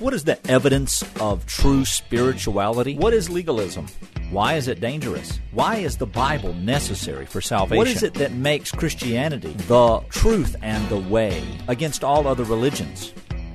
What is the evidence of true spirituality? What is legalism? Why is it dangerous? Why is the Bible necessary for salvation? What is it that makes Christianity the truth and the way against all other religions?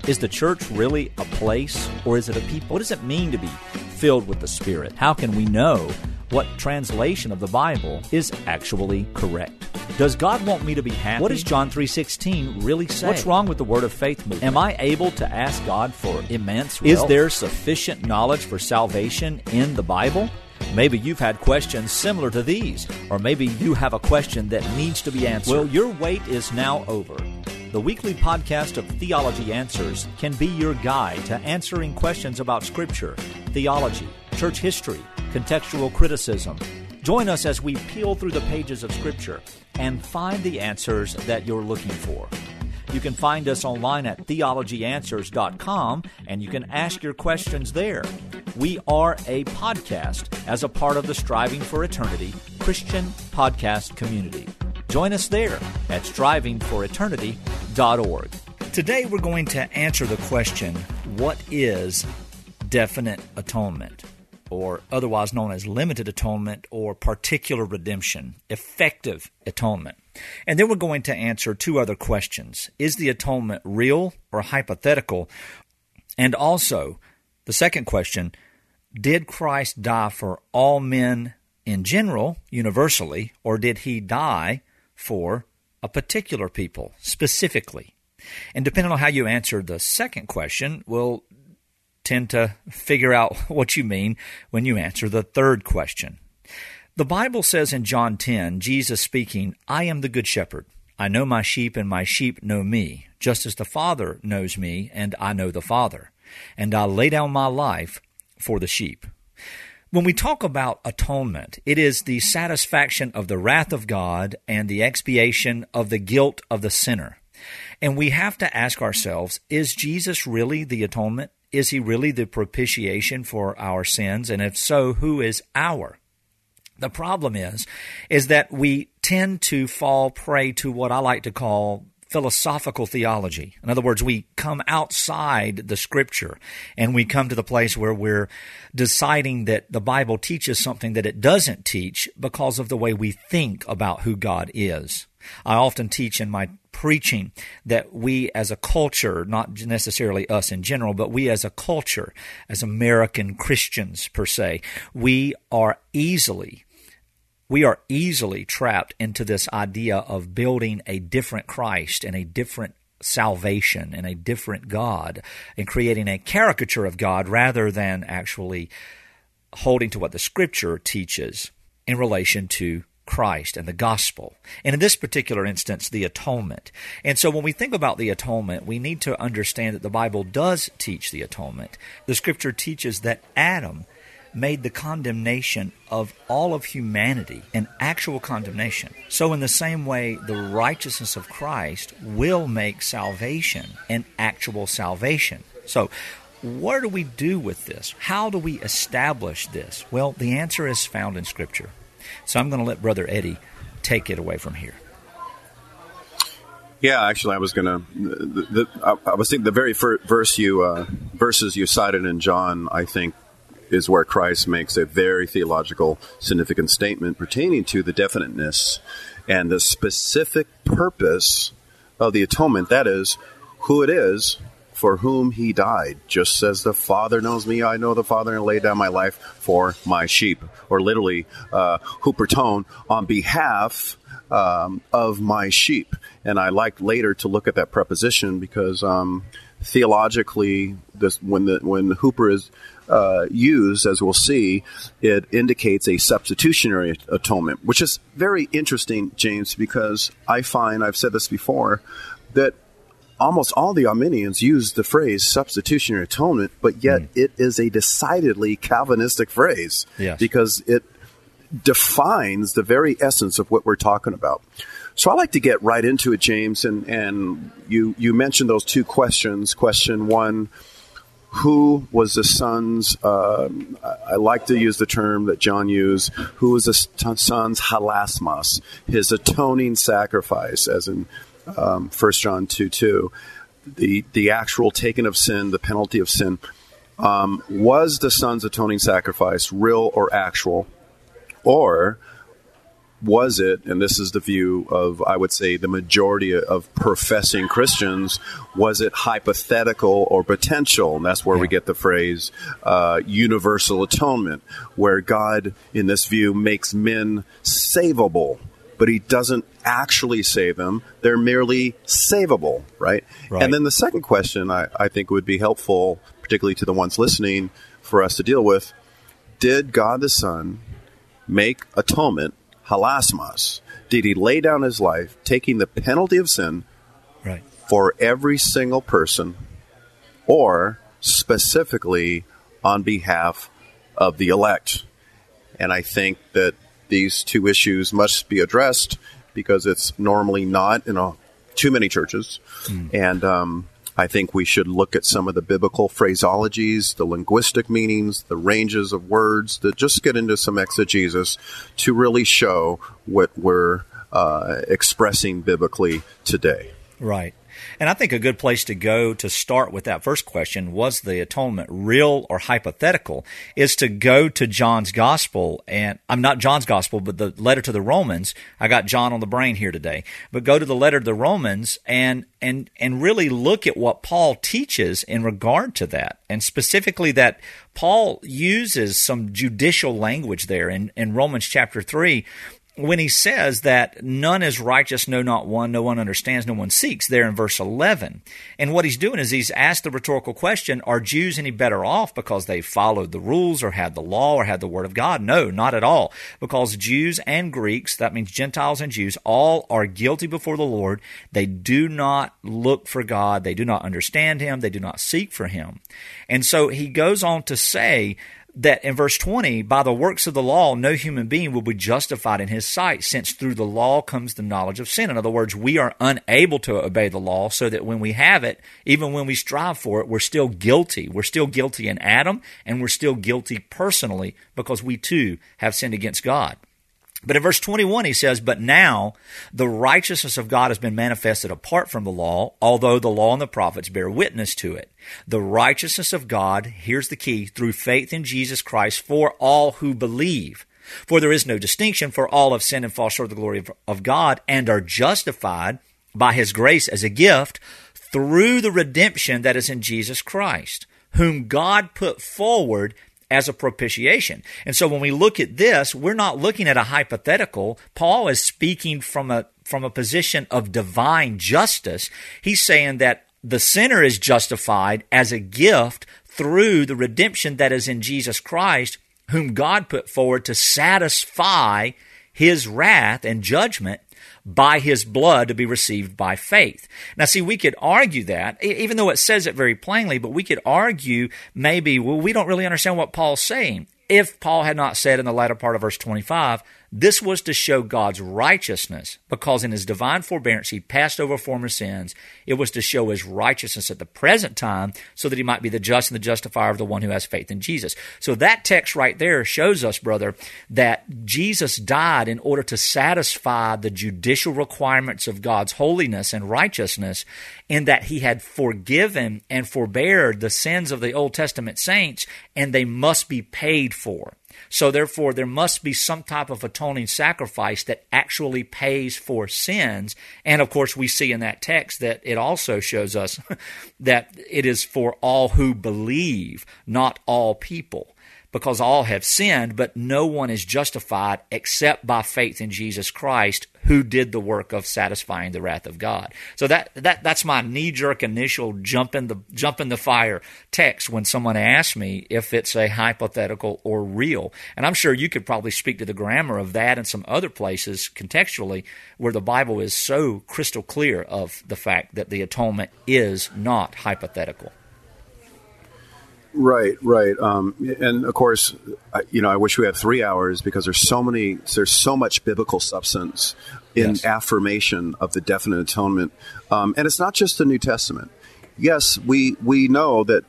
Is the church really a place or is it a people? What does it mean to be filled with the Spirit? How can we know what translation of the Bible is actually correct? Does God want me to be happy? What does John 3:16 really say? What's wrong with the word of faith movement? Am I able to ask God for immense wealth? Is there sufficient knowledge for salvation in the Bible? Maybe you've had questions similar to these, or maybe you have a question that needs to be answered. Well, your wait is now over. The weekly podcast of Theology Answers can be your guide to answering questions about Scripture, theology, church history, contextual criticism. Join us as we peel through the pages of Scripture and find the answers that you're looking for. You can find us online at theologyanswers.com and you can ask your questions there. We are a podcast as a part of the Striving for Eternity Christian podcast community. Join us there at strivingforeternity.org. Today we're going to answer the question what is definite atonement? Or otherwise known as limited atonement or particular redemption, effective atonement. And then we're going to answer two other questions Is the atonement real or hypothetical? And also, the second question Did Christ die for all men in general, universally, or did he die for a particular people specifically? And depending on how you answer the second question, will tend to figure out what you mean when you answer the third question. The Bible says in John 10, Jesus speaking, I am the good shepherd. I know my sheep, and my sheep know me, just as the Father knows me, and I know the Father. And I lay down my life for the sheep. When we talk about atonement, it is the satisfaction of the wrath of God and the expiation of the guilt of the sinner. And we have to ask ourselves is Jesus really the atonement? Is he really the propitiation for our sins? And if so, who is our? The problem is, is that we tend to fall prey to what I like to call philosophical theology. In other words, we come outside the scripture and we come to the place where we're deciding that the Bible teaches something that it doesn't teach because of the way we think about who God is. I often teach in my preaching that we as a culture, not necessarily us in general, but we as a culture, as American Christians per se, we are easily we are easily trapped into this idea of building a different Christ and a different salvation and a different God and creating a caricature of God rather than actually holding to what the Scripture teaches in relation to Christ and the gospel. And in this particular instance, the atonement. And so when we think about the atonement, we need to understand that the Bible does teach the atonement. The Scripture teaches that Adam made the condemnation of all of humanity an actual condemnation. So, in the same way, the righteousness of Christ will make salvation an actual salvation. So, what do we do with this? How do we establish this? Well, the answer is found in Scripture. So, I'm going to let Brother Eddie take it away from here. Yeah, actually, I was gonna. The, the, I was thinking the very first verse you uh, verses you cited in John, I think, is where Christ makes a very theological, significant statement pertaining to the definiteness and the specific purpose of the atonement. That is, who it is for whom he died. Just as the Father knows me, I know the Father, and lay down my life for my sheep. Or literally, uh, huperton, on behalf um, of my sheep. And I like later to look at that preposition because um, theologically, this when the when Hooper is uh, used, as we'll see, it indicates a substitutionary atonement, which is very interesting, James, because I find, I've said this before, that almost all the Arminians use the phrase substitutionary atonement, but yet mm. it is a decidedly Calvinistic phrase yes. because it defines the very essence of what we're talking about. So I like to get right into it, James, and, and you, you mentioned those two questions. Question one, who was the son's, uh, I like to use the term that John used, who was the son's halasmas, his atoning sacrifice, as in um, 1 John 2 2. the the actual taking of sin, the penalty of sin. Um, was the Son's atoning sacrifice real or actual, or was it, and this is the view of, I would say, the majority of professing Christians, was it hypothetical or potential? And that's where yeah. we get the phrase uh, universal atonement, where God, in this view, makes men savable, but he doesn't actually save them. They're merely savable, right? right. And then the second question I, I think would be helpful, particularly to the ones listening, for us to deal with did God the Son make atonement halasmas? did he lay down his life, taking the penalty of sin right. for every single person, or specifically on behalf of the elect? And I think that these two issues must be addressed because it's normally not in a, too many churches. Mm. And um, I think we should look at some of the biblical phraseologies, the linguistic meanings, the ranges of words, that just get into some exegesis to really show what we're uh, expressing biblically today. Right. And I think a good place to go to start with that first question was the atonement real or hypothetical is to go to John's gospel and I'm not John's gospel but the letter to the Romans. I got John on the brain here today. But go to the letter to the Romans and and and really look at what Paul teaches in regard to that. And specifically that Paul uses some judicial language there in, in Romans chapter 3 when he says that none is righteous, no, not one, no one understands, no one seeks, there in verse 11. And what he's doing is he's asked the rhetorical question Are Jews any better off because they followed the rules or had the law or had the word of God? No, not at all. Because Jews and Greeks, that means Gentiles and Jews, all are guilty before the Lord. They do not look for God, they do not understand Him, they do not seek for Him. And so he goes on to say that in verse 20, by the works of the law, no human being will be justified in his sight, since through the law comes the knowledge of sin. In other words, we are unable to obey the law, so that when we have it, even when we strive for it, we're still guilty. We're still guilty in Adam, and we're still guilty personally because we too have sinned against God. But in verse 21, he says, But now the righteousness of God has been manifested apart from the law, although the law and the prophets bear witness to it. The righteousness of God, here's the key, through faith in Jesus Christ for all who believe. For there is no distinction, for all have sinned and fall short of the glory of, of God and are justified by his grace as a gift through the redemption that is in Jesus Christ, whom God put forward as a propitiation. And so when we look at this, we're not looking at a hypothetical. Paul is speaking from a from a position of divine justice. He's saying that the sinner is justified as a gift through the redemption that is in Jesus Christ, whom God put forward to satisfy his wrath and judgment by his blood to be received by faith. Now, see, we could argue that, even though it says it very plainly, but we could argue maybe, well, we don't really understand what Paul's saying. If Paul had not said in the latter part of verse 25, this was to show God's righteousness, because in his divine forbearance he passed over former sins. It was to show his righteousness at the present time, so that he might be the just and the justifier of the one who has faith in Jesus. So that text right there shows us, brother, that Jesus died in order to satisfy the judicial requirements of God's holiness and righteousness, in that he had forgiven and forbeared the sins of the Old Testament saints, and they must be paid for. So, therefore, there must be some type of atoning sacrifice that actually pays for sins. And of course, we see in that text that it also shows us that it is for all who believe, not all people because all have sinned, but no one is justified except by faith in Jesus Christ, who did the work of satisfying the wrath of God. So that that that's my knee jerk initial jump in the jump in the fire text when someone asks me if it's a hypothetical or real. And I'm sure you could probably speak to the grammar of that and some other places contextually where the Bible is so crystal clear of the fact that the atonement is not hypothetical. Right, right, um, and of course, you know, I wish we had three hours because there's so many, there's so much biblical substance in yes. affirmation of the definite atonement, um, and it's not just the New Testament. Yes, we we know that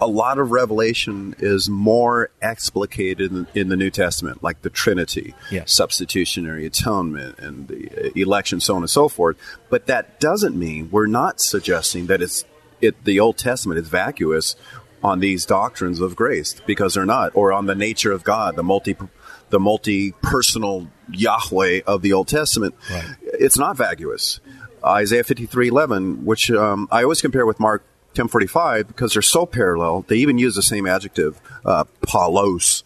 a lot of revelation is more explicated in, in the New Testament, like the Trinity, yes. substitutionary atonement, and the election, so on and so forth. But that doesn't mean we're not suggesting that it's it the Old Testament is vacuous on these doctrines of grace because they're not, or on the nature of God, the multi the multi personal Yahweh of the Old Testament. Right. It's not vacuous. Isaiah fifty three eleven, which um, I always compare with Mark ten forty five because they're so parallel. They even use the same adjective, uh, paulos.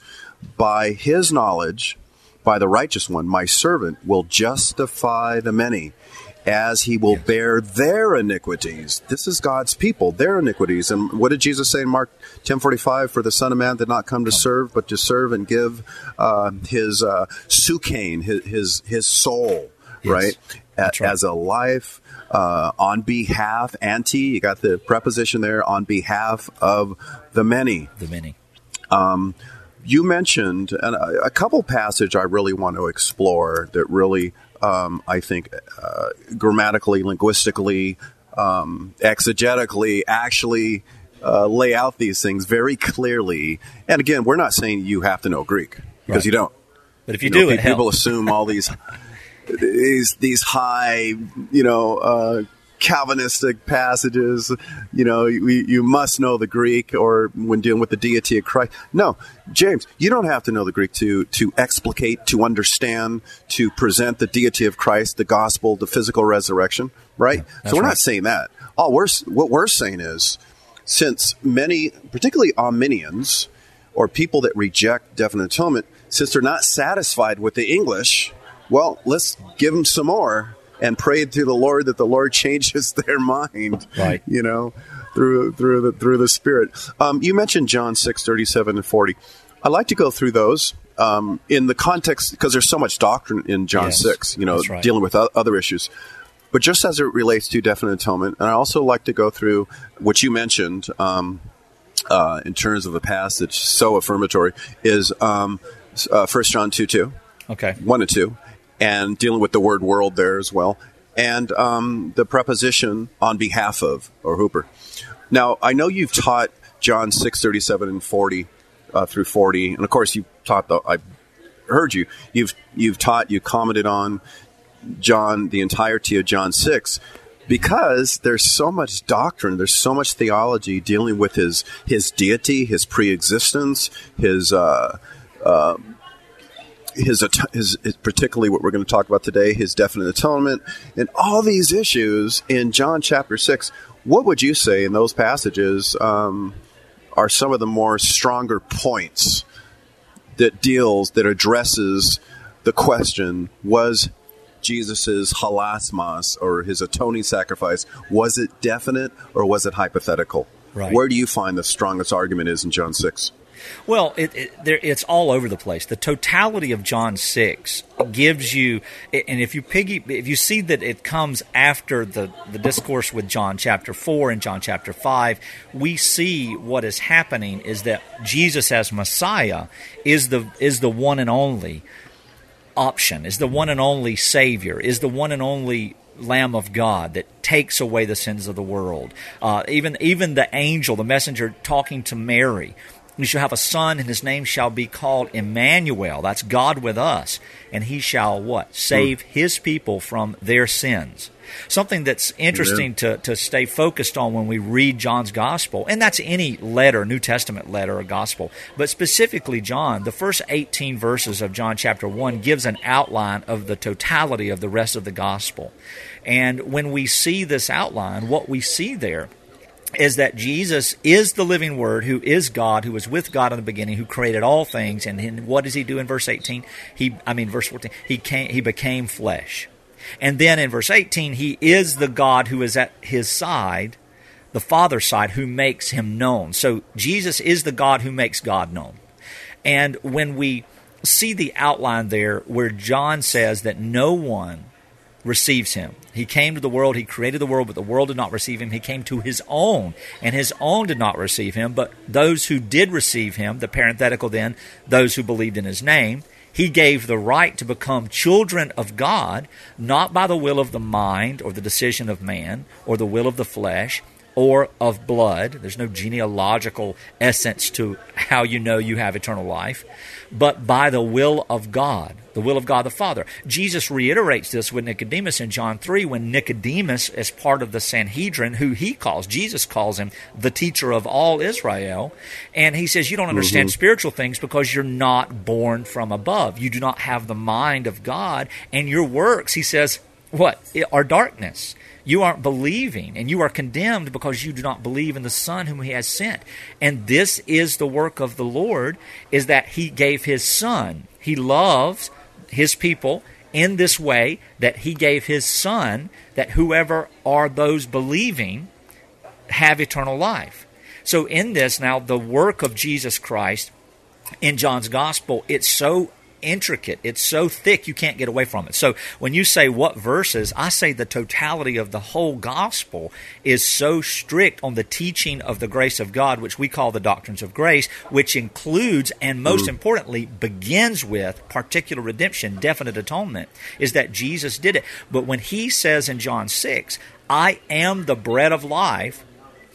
By his knowledge, by the righteous one, my servant will justify the many as he will yes. bear their iniquities. This is God's people, their iniquities. And what did Jesus say in Mark 10:45? For the Son of Man did not come to serve, but to serve and give uh, his uh, psukein, his, his, his soul, yes. right? right? As a life uh, on behalf, anti, you got the preposition there, on behalf of the many. The many. Um, you mentioned a, a couple passage I really want to explore that really um, I think uh, grammatically, linguistically, um, exegetically, actually uh, lay out these things very clearly. And again, we're not saying you have to know Greek because right. you don't. But if you, you do, know, people, people assume all these these these high, you know, uh, Calvinistic passages, you know, you, you, must know the Greek or when dealing with the deity of Christ. No, James, you don't have to know the Greek to, to explicate, to understand, to present the deity of Christ, the gospel, the physical resurrection, right? Yeah, so we're right. not saying that. All we're, what we're saying is, since many, particularly Arminians or people that reject definite atonement, since they're not satisfied with the English, well, let's give them some more and prayed to the Lord that the Lord changes their mind. Right. You know, through through the through the Spirit. Um, you mentioned John six thirty seven and forty. I'd like to go through those um, in the context because there's so much doctrine in John yes, six. You know, right. dealing with other issues. But just as it relates to definite atonement, and I also like to go through what you mentioned um, uh, in terms of a passage so affirmatory is um, uh, First John two two. Okay. One and two and dealing with the word world there as well, and um, the preposition on behalf of or Hooper. Now, I know you've taught John six thirty seven and forty uh, through forty, and of course you've taught the. I heard you. You've you've taught. You commented on John the entirety of John six because there's so much doctrine, there's so much theology dealing with his his deity, his preexistence, his uh, uh, his, his, his, particularly what we're going to talk about today, his definite atonement, and all these issues in John chapter six. What would you say in those passages um, are some of the more stronger points that deals that addresses the question: Was Jesus's halasmos or his atoning sacrifice was it definite or was it hypothetical? Right. Where do you find the strongest argument is in John six? Well, it, it, it's all over the place. The totality of John six gives you, and if you piggy, if you see that it comes after the the discourse with John chapter four and John chapter five, we see what is happening is that Jesus as Messiah is the is the one and only option, is the one and only Savior, is the one and only Lamb of God that takes away the sins of the world. Uh, even even the angel, the messenger, talking to Mary you shall have a son, and his name shall be called Emmanuel. That's God with us. And he shall what? Save mm. his people from their sins. Something that's interesting to, to stay focused on when we read John's gospel, and that's any letter, New Testament letter or gospel, but specifically John, the first 18 verses of John chapter 1 gives an outline of the totality of the rest of the gospel. And when we see this outline, what we see there is that Jesus is the living Word, who is God, who was with God in the beginning, who created all things. And what does He do in verse 18? He, I mean, verse 14. He came, He became flesh. And then in verse 18, He is the God who is at His side, the Father's side, who makes Him known. So Jesus is the God who makes God known. And when we see the outline there, where John says that no one receives him. He came to the world, he created the world, but the world did not receive him. He came to his own, and his own did not receive him. But those who did receive him, the parenthetical then, those who believed in his name, he gave the right to become children of God, not by the will of the mind or the decision of man or the will of the flesh, or of blood. There's no genealogical essence to how you know you have eternal life, but by the will of God, the will of God the Father. Jesus reiterates this with Nicodemus in John 3 when Nicodemus, as part of the Sanhedrin, who he calls, Jesus calls him the teacher of all Israel, and he says, You don't understand mm-hmm. spiritual things because you're not born from above. You do not have the mind of God, and your works, he says, what? Are darkness you aren't believing, and you are condemned because you do not believe in the Son whom He has sent. And this is the work of the Lord, is that He gave His Son. He loves His people in this way that He gave His Son, that whoever are those believing have eternal life. So, in this, now, the work of Jesus Christ in John's Gospel, it's so intricate. It's so thick you can't get away from it. So when you say what verses, I say the totality of the whole gospel is so strict on the teaching of the grace of God, which we call the doctrines of grace, which includes and most mm. importantly begins with particular redemption, definite atonement, is that Jesus did it. But when he says in John 6, I am the bread of life,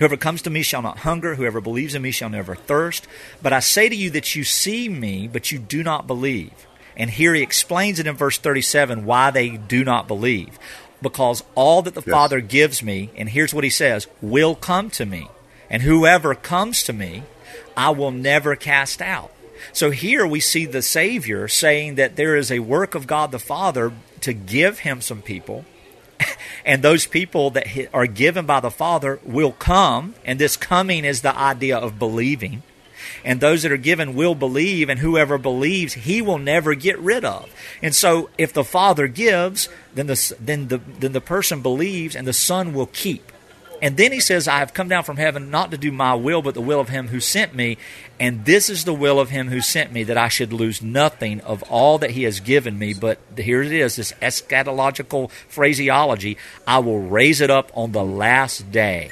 Whoever comes to me shall not hunger, whoever believes in me shall never thirst. But I say to you that you see me, but you do not believe. And here he explains it in verse 37 why they do not believe. Because all that the yes. Father gives me, and here's what he says, will come to me. And whoever comes to me, I will never cast out. So here we see the Savior saying that there is a work of God the Father to give him some people and those people that are given by the Father will come, and this coming is the idea of believing. And those that are given will believe, and whoever believes, he will never get rid of. And so, if the Father gives, then the then the then the person believes, and the Son will keep. And then he says, I have come down from heaven not to do my will, but the will of him who sent me. And this is the will of him who sent me, that I should lose nothing of all that he has given me. But here it is, this eschatological phraseology I will raise it up on the last day.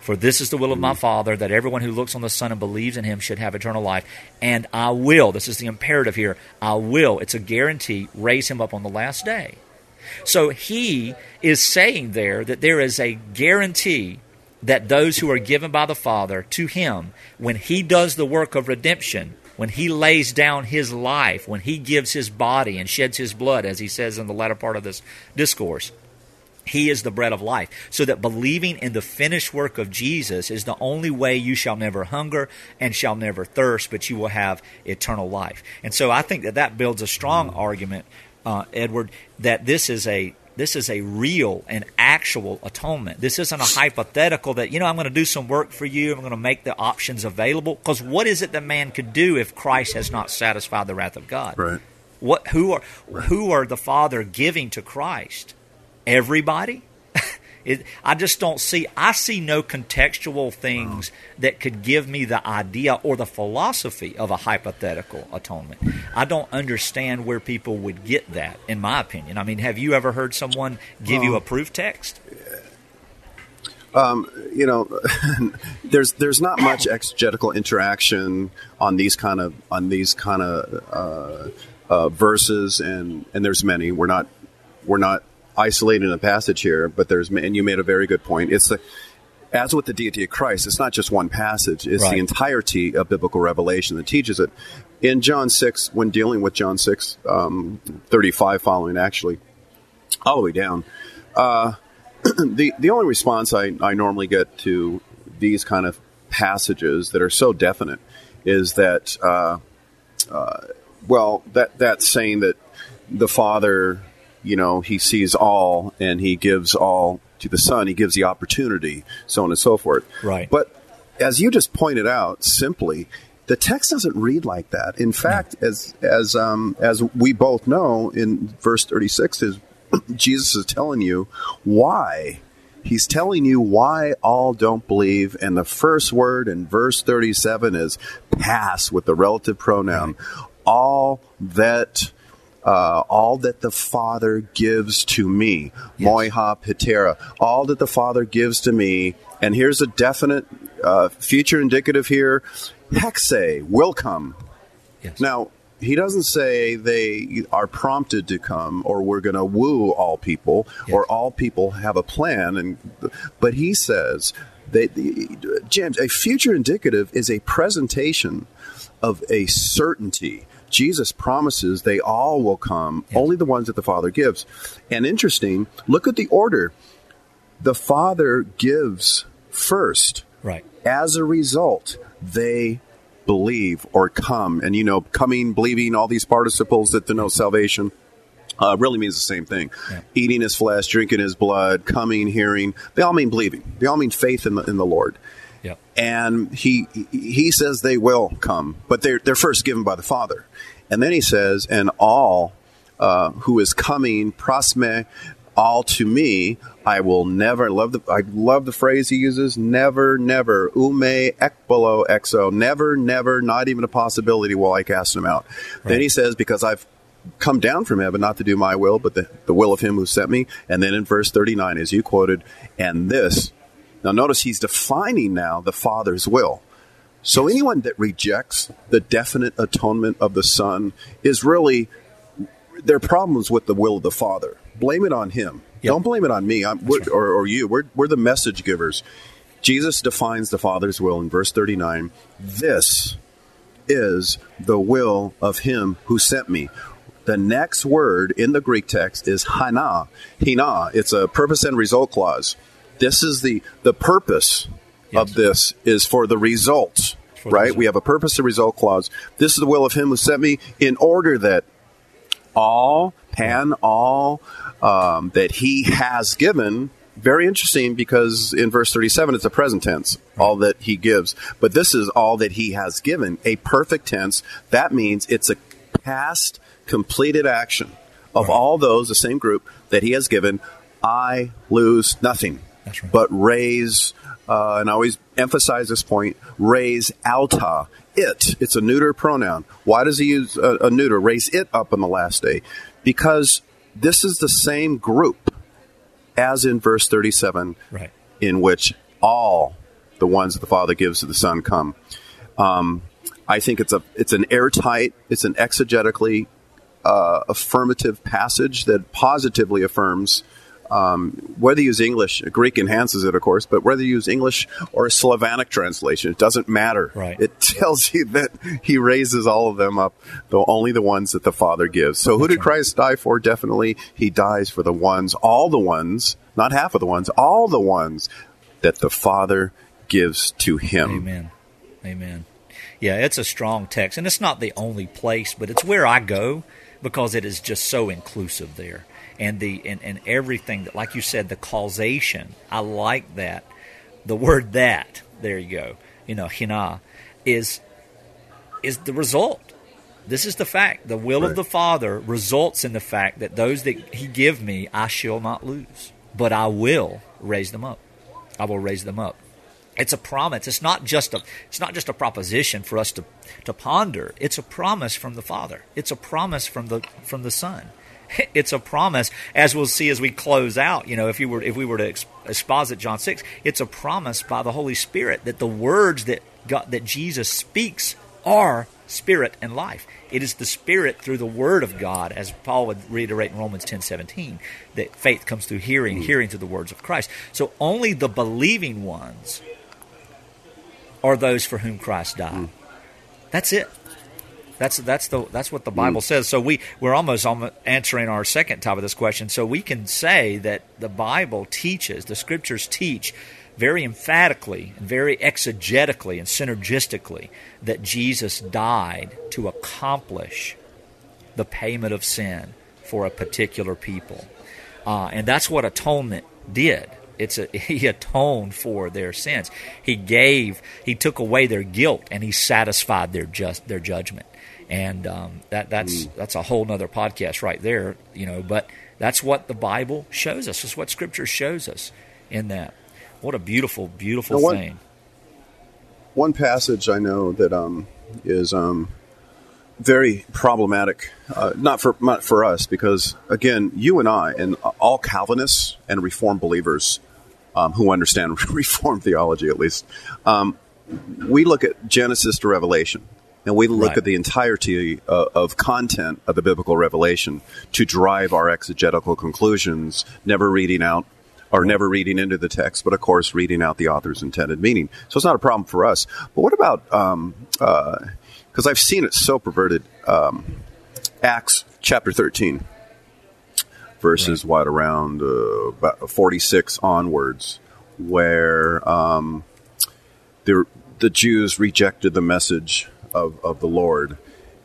For this is the will of my Father, that everyone who looks on the Son and believes in him should have eternal life. And I will, this is the imperative here, I will, it's a guarantee, raise him up on the last day. So he is saying there that there is a guarantee that those who are given by the Father to him, when he does the work of redemption, when he lays down his life, when he gives his body and sheds his blood, as he says in the latter part of this discourse, he is the bread of life. So that believing in the finished work of Jesus is the only way you shall never hunger and shall never thirst, but you will have eternal life. And so I think that that builds a strong argument uh, Edward, that this is a this is a real and actual atonement. This isn't a hypothetical that, you know, I'm going to do some work for you. I'm going to make the options available. Because what is it that man could do if Christ has not satisfied the wrath of God? Right. What, who, are, right. who are the Father giving to Christ? Everybody? It, I just don't see. I see no contextual things that could give me the idea or the philosophy of a hypothetical atonement. I don't understand where people would get that. In my opinion, I mean, have you ever heard someone give you a proof text? Um, you know, there's there's not much exegetical interaction on these kind of on these kind of uh, uh, verses, and and there's many. We're not we're not isolated in a passage here, but there's, and you made a very good point. It's the, as with the deity of Christ, it's not just one passage, it's right. the entirety of biblical revelation that teaches it. In John 6, when dealing with John 6, um, 35 following, actually, all the way down, uh, the, the only response I, I normally get to these kind of passages that are so definite is that, uh, uh, well, that, that's saying that the Father you know, he sees all and he gives all to the Son. He gives the opportunity, so on and so forth. Right. But as you just pointed out, simply, the text doesn't read like that. In fact, as as um, as we both know, in verse thirty six, is Jesus is telling you why. He's telling you why all don't believe, and the first word in verse 37 is pass with the relative pronoun. Right. All that uh, all that the Father gives to me, yes. moiha patera, all that the Father gives to me. And here's a definite uh, future indicative here: hexe will come. Yes. Now he doesn't say they are prompted to come or we're going to woo all people yes. or all people have a plan and but he says They, the, James, a future indicative is a presentation of a certainty. Jesus promises they all will come, only the ones that the Father gives. And interesting, look at the order. The Father gives first. Right. As a result, they believe or come. And you know, coming, believing, all these participles that denote salvation uh, really means the same thing. Yeah. Eating his flesh, drinking his blood, coming, hearing, they all mean believing. They all mean faith in the, in the Lord. Yep. And he he says they will come, but they're they're first given by the Father, and then he says, and all uh, who is coming, prosme, all to me, I will never love the I love the phrase he uses, never, never, ume ekbolo exo, never, never, not even a possibility will I cast him out. Right. Then he says, because I've come down from heaven not to do my will, but the, the will of him who sent me. And then in verse 39, as you quoted, and this, now notice he's defining now the Father's will. So anyone that rejects the definite atonement of the Son is really their problems with the will of the Father. Blame it on him. Yep. Don't blame it on me or, or you. We're, we're the message givers. Jesus defines the Father's will in verse 39. This is the will of him who sent me. The next word in the Greek text is hina. Hina. It's a purpose and result clause. This is the the purpose yes. of this is for the results. Right? We have a purpose and result clause. This is the will of him who sent me in order that all, pan, all um, that he has given very interesting because in verse 37 it's a present tense all that he gives but this is all that he has given a perfect tense that means it's a past completed action of right. all those, the same group that he has given, I lose nothing, right. but raise, uh, and I always emphasize this point, raise alta, it. It's a neuter pronoun. Why does he use a, a neuter? Raise it up on the last day. Because this is the same group as in verse 37, right. in which all the ones that the Father gives to the Son come. Um, I think it's a it's an airtight, it's an exegetically uh, affirmative passage that positively affirms um, whether you use English, Greek enhances it, of course, but whether you use English or a Slavonic translation, it doesn't matter. Right. It tells you that he raises all of them up, though only the ones that the Father gives. So, who did Christ die for? Definitely, he dies for the ones, all the ones, not half of the ones, all the ones that the Father gives to him. Amen. Amen. Yeah, it's a strong text, and it's not the only place, but it's where I go because it is just so inclusive there. And the and, and everything that like you said, the causation, I like that. The word that, there you go, you know, hina, is is the result. This is the fact. The will right. of the Father results in the fact that those that He give me, I shall not lose, but I will raise them up. I will raise them up. It's a promise. It's not just a it's not just a proposition for us to, to ponder. It's a promise from the Father. It's a promise from the from the Son. It's a promise, as we'll see as we close out. You know, if you were if we were to exposit John six, it's a promise by the Holy Spirit that the words that God, that Jesus speaks are spirit and life. It is the spirit through the word of God, as Paul would reiterate in Romans ten seventeen, that faith comes through hearing, mm. hearing through the words of Christ. So only the believing ones are those for whom Christ died. Mm. That's it. That's that's the that's what the Bible mm. says. So we we're almost answering our second type of this question. So we can say that the Bible teaches, the Scriptures teach very emphatically and very exegetically and synergistically that Jesus died to accomplish the payment of sin for a particular people, uh, and that's what atonement did. It's a, he atoned for their sins. He gave, he took away their guilt, and he satisfied their just their judgment. And um, that that's mm. that's a whole nother podcast right there, you know. But that's what the Bible shows us. It's what Scripture shows us in that. What a beautiful, beautiful one, thing. One passage I know that um, is um, very problematic. Uh, not for not for us, because again, you and I, and all Calvinists and Reformed believers um, who understand Reformed theology, at least, um, we look at Genesis to Revelation, and we look right. at the entirety uh, of content of the biblical revelation to drive our exegetical conclusions. Never reading out or never reading into the text, but of course reading out the author's intended meaning. So it's not a problem for us. But what about because um, uh, I've seen it so perverted. Um, Acts chapter thirteen, verses right. what around uh, forty six onwards, where um, the the Jews rejected the message of, of the Lord,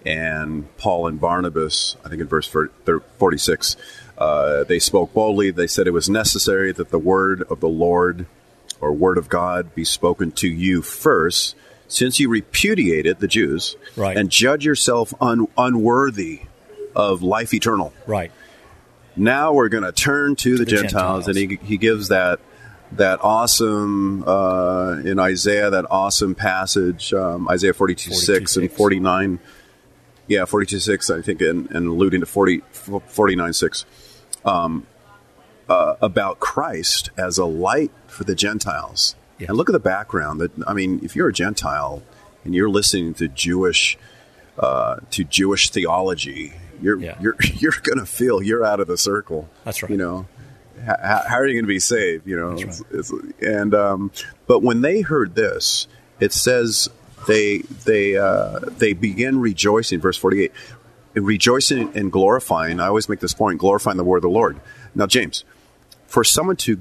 and Paul and Barnabas, I think in verse forty six uh, they spoke boldly. They said it was necessary that the word of the Lord or word of God be spoken to you first, since you repudiated the Jews right. and judge yourself un- unworthy of life eternal. Right. Now we're going to turn to, to the, the Gentiles, Gentiles, and he, he gives that that awesome uh, in Isaiah that awesome passage um, Isaiah 42, 42 6, 6 and 49 yeah 42 6 I think and, and alluding to 40, 49 6 um, uh, about Christ as a light for the Gentiles. Yes. And look at the background. That I mean, if you're a Gentile and you're listening to Jewish uh, to Jewish theology, you're yeah. you're you're going to feel you're out of the circle. That's right. You know, how, how are you going to be saved? You know, right. it's, it's, and um, but when they heard this, it says they they uh, they begin rejoicing. Verse forty eight rejoicing and glorifying. I always make this point: glorifying the word of the Lord. Now, James, for someone to,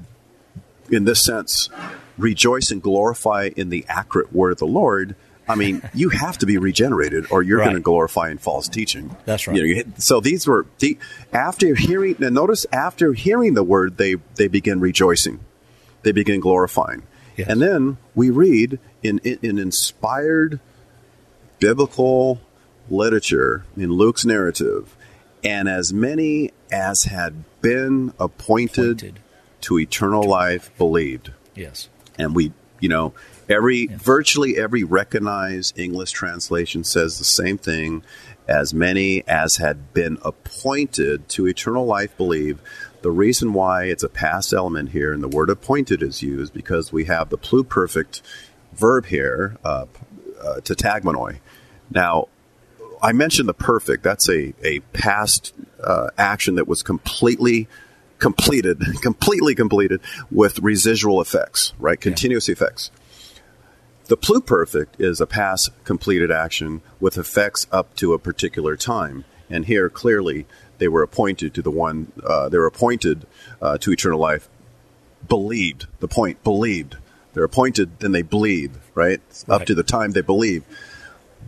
in this sense, rejoice and glorify in the accurate word of the Lord, I mean, you have to be regenerated, or you're right. going to glorify in false teaching. That's right. You know, so these were the, after hearing. Now, notice after hearing the word, they they begin rejoicing, they begin glorifying, yes. and then we read in in inspired biblical literature, in Luke's narrative, and as many as had been appointed, appointed. to eternal life believed. Yes. And we, you know, every yes. virtually every recognized English translation says the same thing. As many as had been appointed to eternal life believe. The reason why it's a past element here and the word appointed is used because we have the pluperfect verb here, uh, uh, tetagmenoi. Now, I mentioned the perfect. That's a, a past uh, action that was completely completed, completely completed with residual effects, right? Continuous yeah. effects. The pluperfect is a past completed action with effects up to a particular time. And here, clearly, they were appointed to the one, uh, they were appointed uh, to eternal life, believed. The point, believed. They're appointed, then they believe, right? right. Up to the time they believe.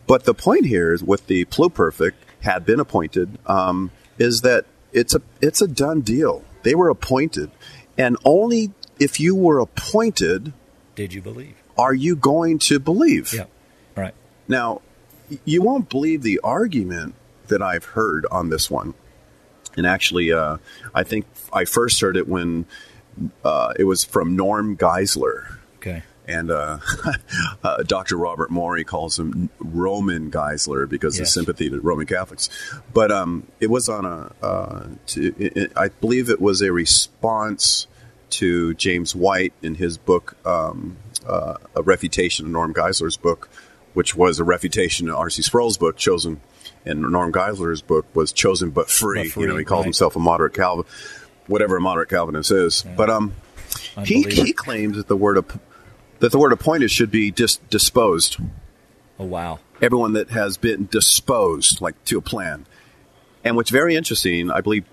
But the point here is with the pluperfect had been appointed um, is that it's a it's a done deal. They were appointed, and only if you were appointed did you believe. Are you going to believe? Yeah, right. Now, you won't believe the argument that I've heard on this one. And actually, uh, I think I first heard it when uh, it was from Norm Geisler. Okay and uh, uh, Dr. Robert Morey calls him Roman Geisler because yes. of sympathy to Roman Catholics. But um, it was on a, uh, to, it, I believe it was a response to James White in his book, um, uh, A Refutation of Norm Geisler's book, which was a refutation of R.C. Sproul's book, Chosen, and Norm Geisler's book was Chosen But Free. But free you know, he called right. himself a moderate Calvin, whatever a moderate Calvinist is. Yeah. But um, he, he claims that the word of that the word appointed should be dis- disposed. Oh, wow. Everyone that has been disposed, like to a plan. And what's very interesting, I believe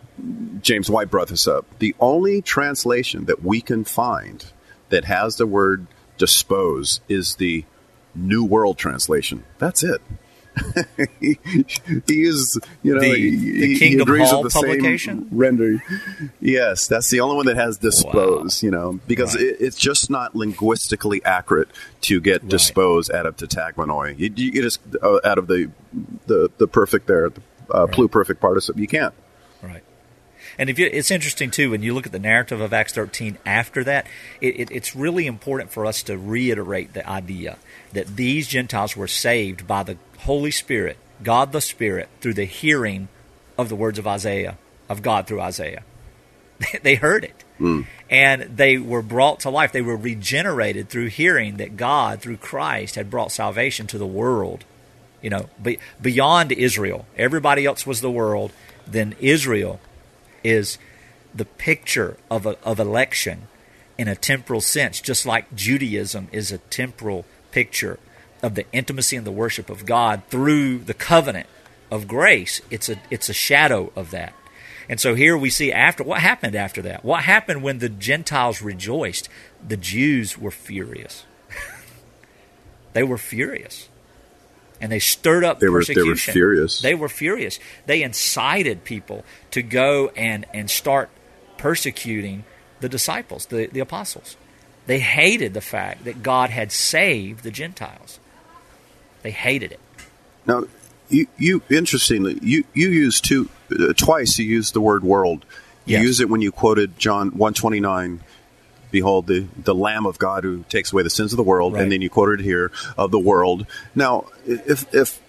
James White brought this up. The only translation that we can find that has the word dispose is the New World Translation. That's it. he, he, is, you know, the, he, the Kingdom he agrees Hall with the publication? same render. Yes, that's the only one that has dispose. Wow. You know, because right. it, it's just not linguistically accurate to get right. dispose out of tetagmenoi. You, you get just uh, out of the the the perfect there, the uh, right. pluperfect participle. You can't. And if you, it's interesting too when you look at the narrative of Acts 13 after that, it, it, it's really important for us to reiterate the idea that these Gentiles were saved by the Holy Spirit, God the Spirit, through the hearing of the words of Isaiah, of God through Isaiah. they heard it. Mm. And they were brought to life. They were regenerated through hearing that God, through Christ, had brought salvation to the world. You know, be, beyond Israel. Everybody else was the world. Then Israel is the picture of, a, of election in a temporal sense, just like Judaism is a temporal picture of the intimacy and the worship of God through the covenant of grace. It's a, it's a shadow of that. And so here we see after what happened after that. What happened when the Gentiles rejoiced? The Jews were furious. they were furious. And they stirred up they were, persecution. They were furious. They were furious. They incited people to go and, and start persecuting the disciples, the, the apostles. They hated the fact that God had saved the Gentiles. They hated it. Now, you, you interestingly, you, you use two uh, twice. You used the word world. You Yes. use it when you quoted John one twenty nine. Behold the the Lamb of God who takes away the sins of the world, Right. and then you quoted here of the world. Now, if if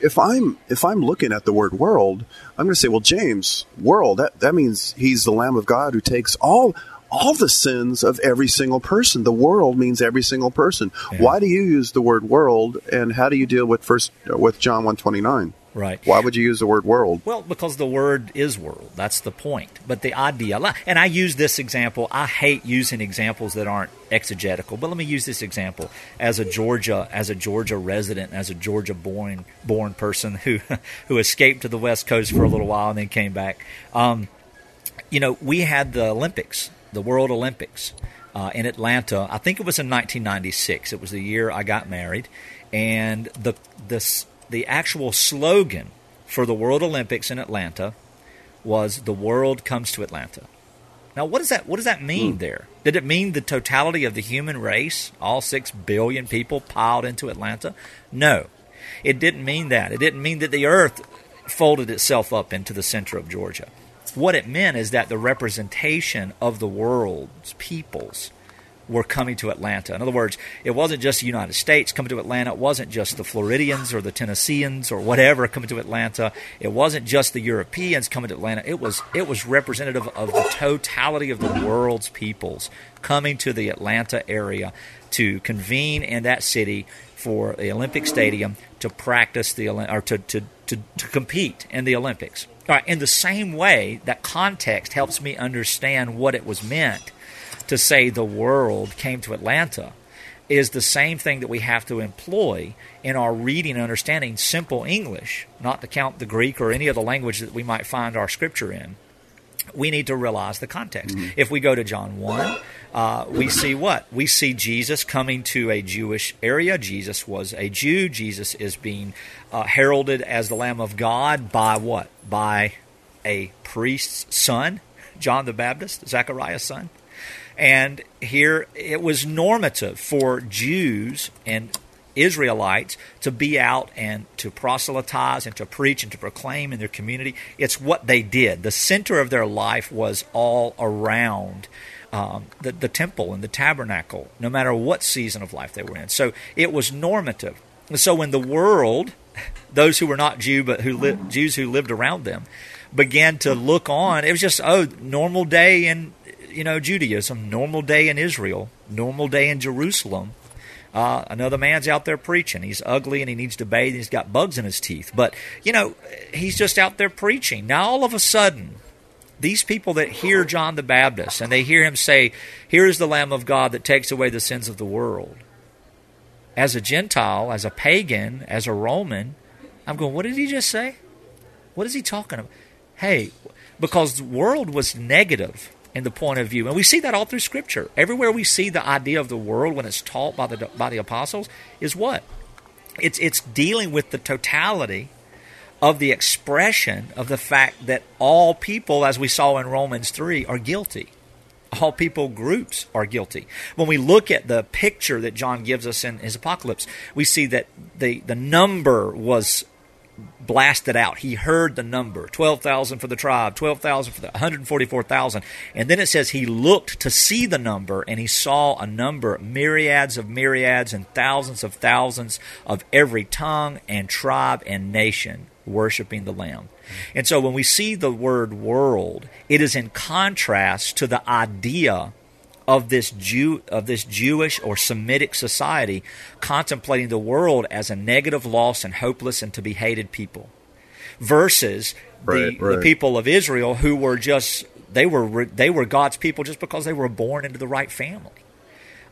if I'm if I'm looking at the word world, I'm going to say, well, James, world. That that means he's the Lamb of God who takes all all the sins of every single person. The world means every single person. Yeah. Why do you use the word world, and how do you deal with first with John one twenty nine? Right. Why would you use the word world? Well, because the word is world. That's the point. But the idea, and I use this example. I hate using examples that aren't exegetical. But let me use this example as a Georgia, as a Georgia resident, as a Georgia born born person who who escaped to the West Coast for a little while and then came back. Um, you know, we had the Olympics, the World Olympics uh, in Atlanta. I think it was in 1996. It was the year I got married, and the this the actual slogan for the World Olympics in Atlanta was "The world comes to Atlanta." Now, what does that what does that mean hmm. there? Did it mean the totality of the human race, all six billion people piled into Atlanta? No, it didn't mean that. It didn't mean that the Earth folded itself up into the center of Georgia. What it meant is that the representation of the world's peoples were coming to Atlanta. In other words, it wasn't just the United States coming to Atlanta. It wasn't just the Floridians or the Tennesseans or whatever coming to Atlanta. It wasn't just the Europeans coming to Atlanta. It was it was representative of the totality of the world's peoples coming to the Atlanta area to convene in that city for the Olympic Stadium to practice the or to, to, to, to compete in the Olympics. All right, in the same way, that context helps me understand what it was meant to say the world came to Atlanta is the same thing that we have to employ in our reading and understanding simple English, not to count the Greek or any other language that we might find our scripture in. We need to realize the context. If we go to John 1, uh, we see what? We see Jesus coming to a Jewish area. Jesus was a Jew. Jesus is being uh, heralded as the Lamb of God by what? By a priest's son, John the Baptist, Zechariah's son. And here it was normative for Jews and Israelites to be out and to proselytize and to preach and to proclaim in their community. It's what they did. The center of their life was all around um, the, the temple and the tabernacle, no matter what season of life they were in. So it was normative. So when the world, those who were not Jew but who li- Jews who lived around them, began to look on, it was just oh, normal day in you know Judaism, normal day in Israel, normal day in Jerusalem. Uh, another man's out there preaching. He's ugly and he needs to bathe. And he's got bugs in his teeth, but you know he's just out there preaching. Now all of a sudden, these people that hear John the Baptist and they hear him say, "Here is the Lamb of God that takes away the sins of the world." As a Gentile, as a pagan, as a Roman, I'm going. What did he just say? What is he talking about? Hey, because the world was negative in the point of view, and we see that all through Scripture. Everywhere we see the idea of the world when it's taught by the by the apostles is what it's it's dealing with the totality of the expression of the fact that all people, as we saw in Romans three, are guilty. All people groups are guilty. When we look at the picture that John gives us in his apocalypse, we see that the the number was blasted out. He heard the number 12,000 for the tribe, 12,000 for the 144,000. And then it says he looked to see the number and he saw a number, myriads of myriads and thousands of thousands of every tongue and tribe and nation worshiping the Lamb. And so when we see the word world, it is in contrast to the idea of this Jew of this Jewish or Semitic society contemplating the world as a negative, lost, and hopeless and to be hated people, versus Right, the, right. the people of Israel who were just they were they were God's people just because they were born into the right family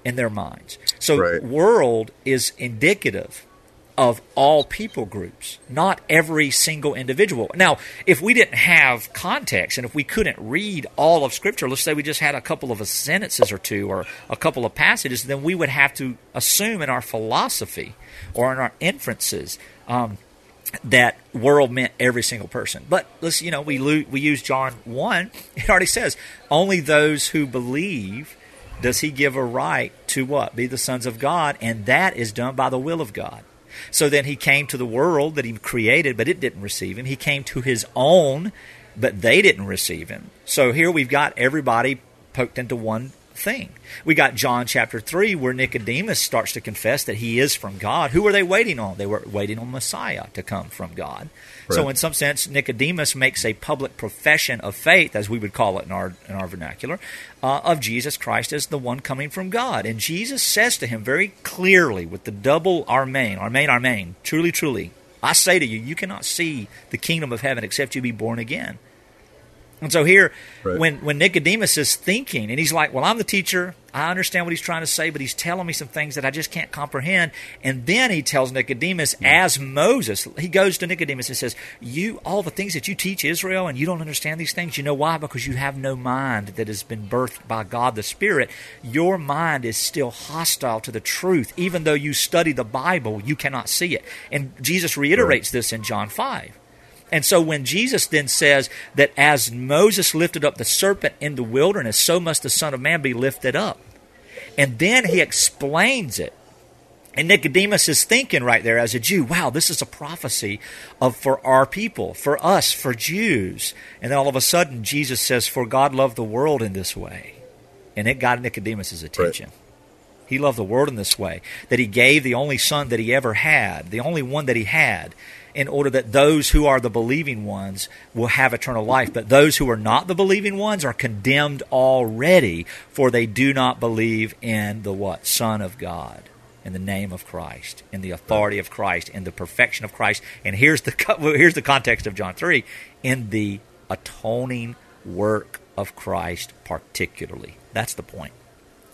in their minds. So Right. world is indicative of all people groups, not every single individual. Now, if we didn't have context and if we couldn't read all of Scripture, let's say we just had a couple of sentences or two or a couple of passages, then we would have to assume in our philosophy or in our inferences um, that world meant every single person. But let's you know we lo- we use John one. It already says only those who believe does he give a right to what be the sons of God, and that is done by the will of God. So then he came to the world that he created, but it didn't receive him. He came to his own, but they didn't receive him. So here we've got everybody poked into one thing. We got John chapter 3 where Nicodemus starts to confess that he is from God. Who were they waiting on? They were waiting on Messiah to come from God. So in some sense Nicodemus makes a public profession of faith as we would call it in our in our vernacular uh, of Jesus Christ as the one coming from God. And Jesus says to him very clearly with the double Armain, Armain, Armain, truly, truly, I say to you, you cannot see the kingdom of heaven except you be born again. And so here, Right. when when Nicodemus is thinking, and he's like, "Well, I'm the teacher. I understand what he's trying to say, but he's telling me some things that I just can't comprehend." And then he tells Nicodemus, as Moses, he goes to Nicodemus and says, "You, all the things that you teach Israel, and you don't understand these things. You know why? Because you have no mind that has been birthed by God the Spirit. Your mind is still hostile to the truth, even though you study the Bible. You cannot see it." And Jesus reiterates this in John five. And so when Jesus then says that as Moses lifted up the serpent in the wilderness, so must the Son of Man be lifted up. And then he explains it. And Nicodemus is thinking right there as a Jew, wow, this is a prophecy of for our people, for us, for Jews. And then all of a sudden Jesus says, For God loved the world in this way. And it got Nicodemus' attention. He loved the world in this way that he gave the only son that he ever had, the only one that he had, in order that those who are the believing ones will have eternal life. But those who are not the believing ones are condemned already, for they do not believe in the what? Son of God. In the name of Christ, in the authority of Christ, in the perfection of Christ, and here's the here's the context of John three, in the atoning work of Christ, particularly. That's the point.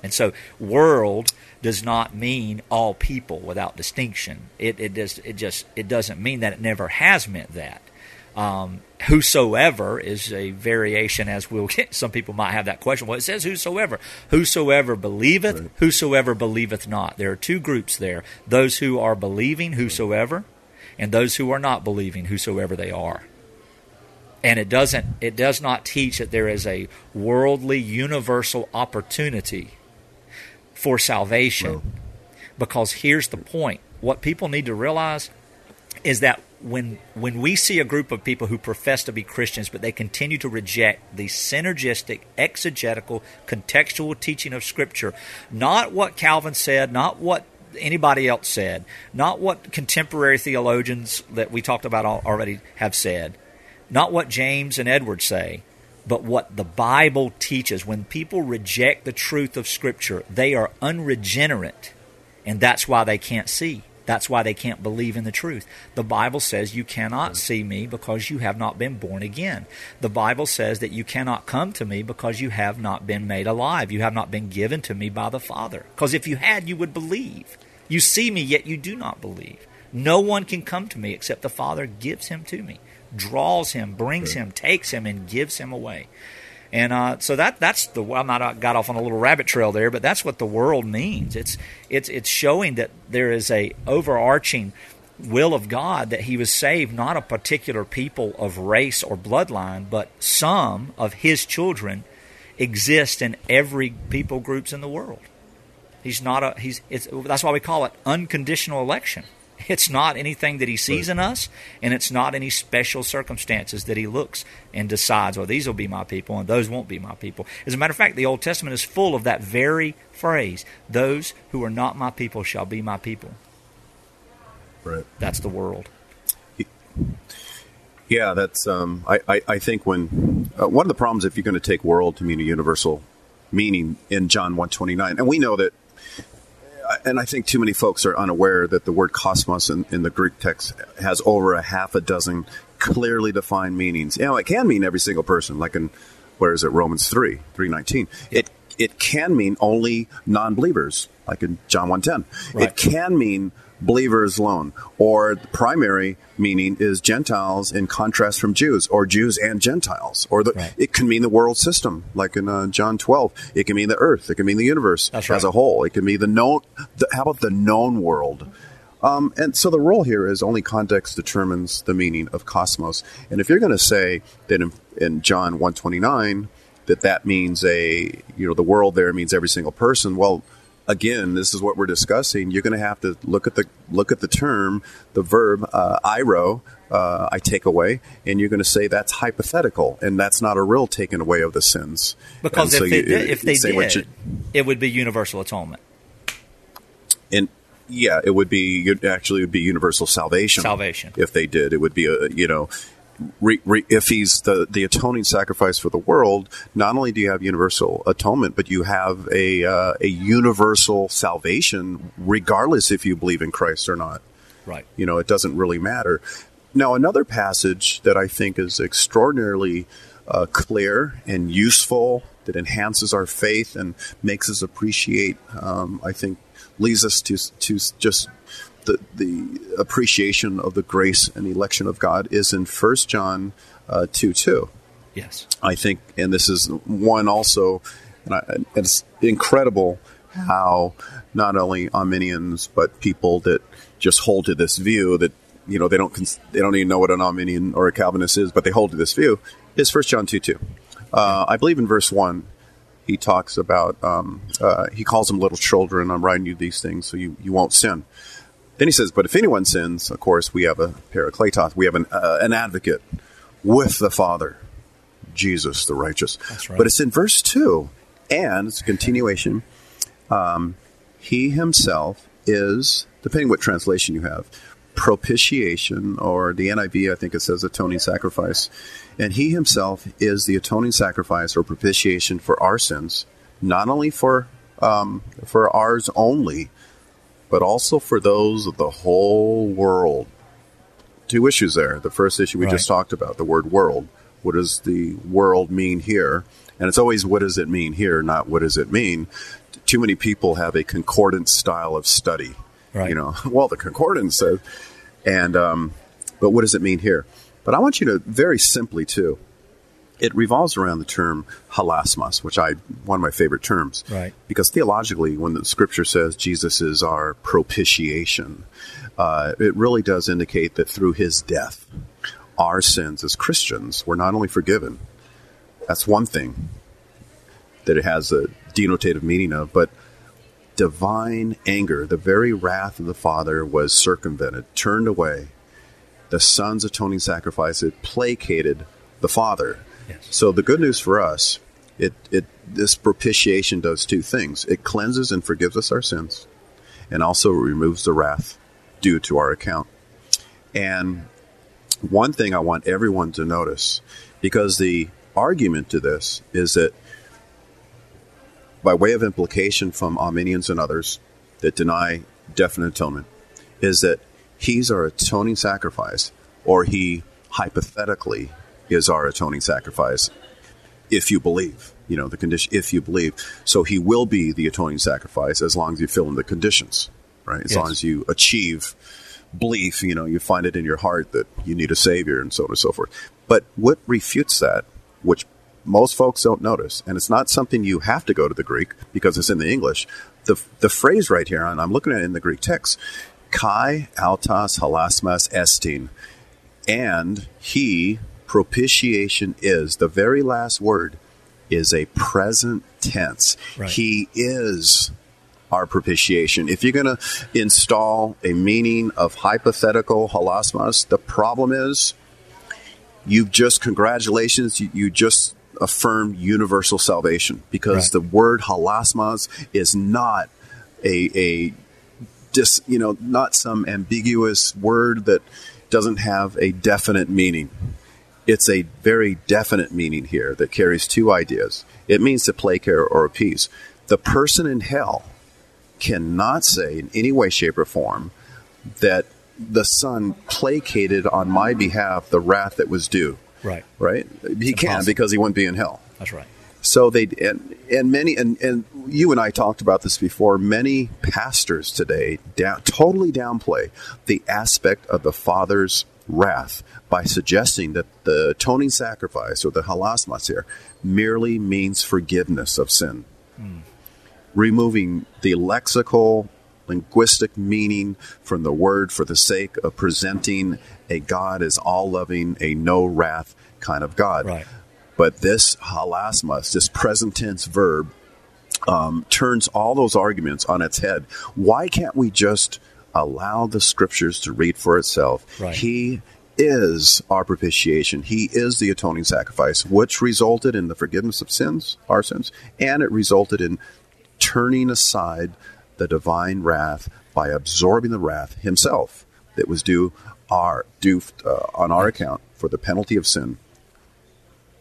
And so, world does not mean all people without distinction. It it does it just it doesn't mean that. It never has meant that. Um, whosoever is a variation, as we'll get. Some people might have that question. Well, it says whosoever. Whosoever believeth, Right. whosoever believeth not. There are two groups there: those who are believing, whosoever, and those who are not believing, whosoever they are and it doesn't it does not teach that there is a worldly universal opportunity for salvation. Because here's the point. What people need to realize is that when when we see a group of people who profess to be Christians but they continue to reject the synergistic exegetical contextual teaching of scripture not what Calvin said not what anybody else said not what contemporary theologians that we talked about already have said not what James and Edward say, but what the Bible teaches. When people reject the truth of Scripture, they are unregenerate, and that's why they can't see. That's why they can't believe in the truth. The Bible says you cannot mm-hmm. see me because you have not been born again. The Bible says that you cannot come to me because you have not been made alive. You have not been given to me by the Father. Because if you had, you would believe. You see me, yet you do not believe. No one can come to me except the Father gives him to me, draws him, brings him, takes him, and gives him away. And uh, so that that's the I might have got off on a little rabbit trail there, but that's what the world means. It's it's it's showing that there is a overarching will of God that He was saved not a particular people of race or bloodline, but some of His children exist in every people groups in the world. He's not a he's it's that's why we call it unconditional election. It's not anything that he sees in us, and it's not any special circumstances that he looks and decides, well, these will be my people and those won't be my people. As a matter of fact, the Old Testament is full of that very phrase those who are not my people shall be my people. Right. That's the world. Yeah, that's. Um, I, I, I think when uh, one of the problems if you're going to take world to mean a universal meaning in John one twenty nine, and we know that, and I think too many folks are unaware that the word cosmos in, in the Greek text has over a half a dozen clearly defined meanings. You know, it can mean every single person, like in Where is it? Romans three three nineteen. It it can mean only non-believers, like in John one ten. Right. It can mean believers alone, or the primary meaning is Gentiles in contrast from Jews, or Jews and Gentiles, or the, Right. it can mean the world system, like in uh, John 12. It can mean the earth. It can mean the universe That's as a whole. It can be the known. The, how about the known world? Um, and so the rule here is only context determines the meaning of cosmos. And if you're going to say that in, in John 129 that that means a you know the world there means every single person, well, again, this is what we're discussing. You're going to have to look at the look at the term, the verb uh, airo. Uh, I take away, and you're going to say that's hypothetical, and that's not a real taking away of the sins. Because And so if they you- did, if they did, you- it would be universal atonement. and yeah, it would be you'd actually it would be universal salvation. Salvation. if they did, it would be a you know. Re, re, if he's the, the atoning sacrifice for the world, not only do you have universal atonement, but you have a uh, a universal salvation, regardless if you believe in Christ or not. Right. You know, it doesn't really matter. Now, another passage that I think is extraordinarily uh, clear and useful, that enhances our faith and makes us appreciate, um, I think, leads us to to just the the appreciation of the grace and election of God is in First John uh, two two. Yes. I think, and this is one also, and, I, and it's incredible how not only Arminians but people that just hold to this view that you know they don't cons- they don't even know what an Arminian or a Calvinist is, but they hold to this view is First John two two. Uh, I believe in verse one. He talks about um, uh, he calls them little children. I'm writing you these things so you, you won't sin. Then he says, but if anyone sins, of course, we have a parakletos. We have an, uh, an advocate with the Father, Jesus the righteous. That's right. But it's in verse 2, and it's a continuation. Um, he himself is, depending what translation you have, propitiation, or the NIV, I think it says atoning sacrifice. And he himself is the atoning sacrifice or propitiation for our sins, not only for um, for ours only, but also for those of the whole world. Two issues there. The first issue we Right. just talked about, the word world. What does the world mean here? And it's always what does it mean here, not what does it mean. Too many people have a concordant style of study. Right. You know, well, the concordance says, and um, but what does it mean here? But I want you to very simply too. It revolves around the term hilasmos, which I one of my favorite terms. Right. Because theologically, when the scripture says Jesus is our propitiation, uh, it really does indicate that through his death, our sins as Christians were not only forgiven. That's one thing that it has a denotative meaning of, but divine anger, the very wrath of the Father, was circumvented, turned away. The Son's atoning sacrifice, it placated the Father. So the good news for us, it, it this propitiation does two things. It cleanses and forgives us our sins, and also removes the wrath due to our account. And one thing I want everyone to notice, because the argument to this is that by way of implication from Arminians and others that deny definite atonement, is that he's our atoning sacrifice, or he hypothetically is our atoning sacrifice if you believe. You know, the condition, if you believe. So he will be the atoning sacrifice as long as you fill in the conditions, right? As Yes. long as you achieve belief, you know, you find it in your heart that you need a savior and so on and so forth. But what refutes that, which most folks don't notice, and it's not something you have to go to the Greek because it's in the English. The, the phrase right here, and I'm looking at it in the Greek text, kai autos hilasmos estin, and he, propitiation is, the very last word is a present tense. Right. He is our propitiation. If you're going to install a meaning of hypothetical hilasmos, the problem is you've just, congratulations, you, you just affirmed universal salvation because Right. the word hilasmos is not a, a dis, you know, not some ambiguous word that doesn't have a definite meaning. It's a very definite meaning here that carries two ideas. It means to placate or appease. The person in hell cannot say in any way, shape, or form that the Son placated on my behalf the wrath that was due. Right. Right? He can impossible. because he wouldn't be in hell. That's right. So they and, and many and, and you and I talked about this before. Many pastors today down, totally downplay the aspect of the Father's wrath by suggesting that the atoning sacrifice or the hilasmos here merely means forgiveness of sin, mm. removing the lexical linguistic meaning from the word for the sake of presenting a God as all loving, a no wrath kind of God. Right. But this hilasmos, this present tense verb, um, turns all those arguments on its head. Why can't we just allow the scriptures to read for itself? Right. He is our propitiation. He is the atoning sacrifice, which resulted in the forgiveness of sins, our sins, and it resulted in turning aside the divine wrath by absorbing the wrath himself that was due our due uh, on our account for the penalty of sin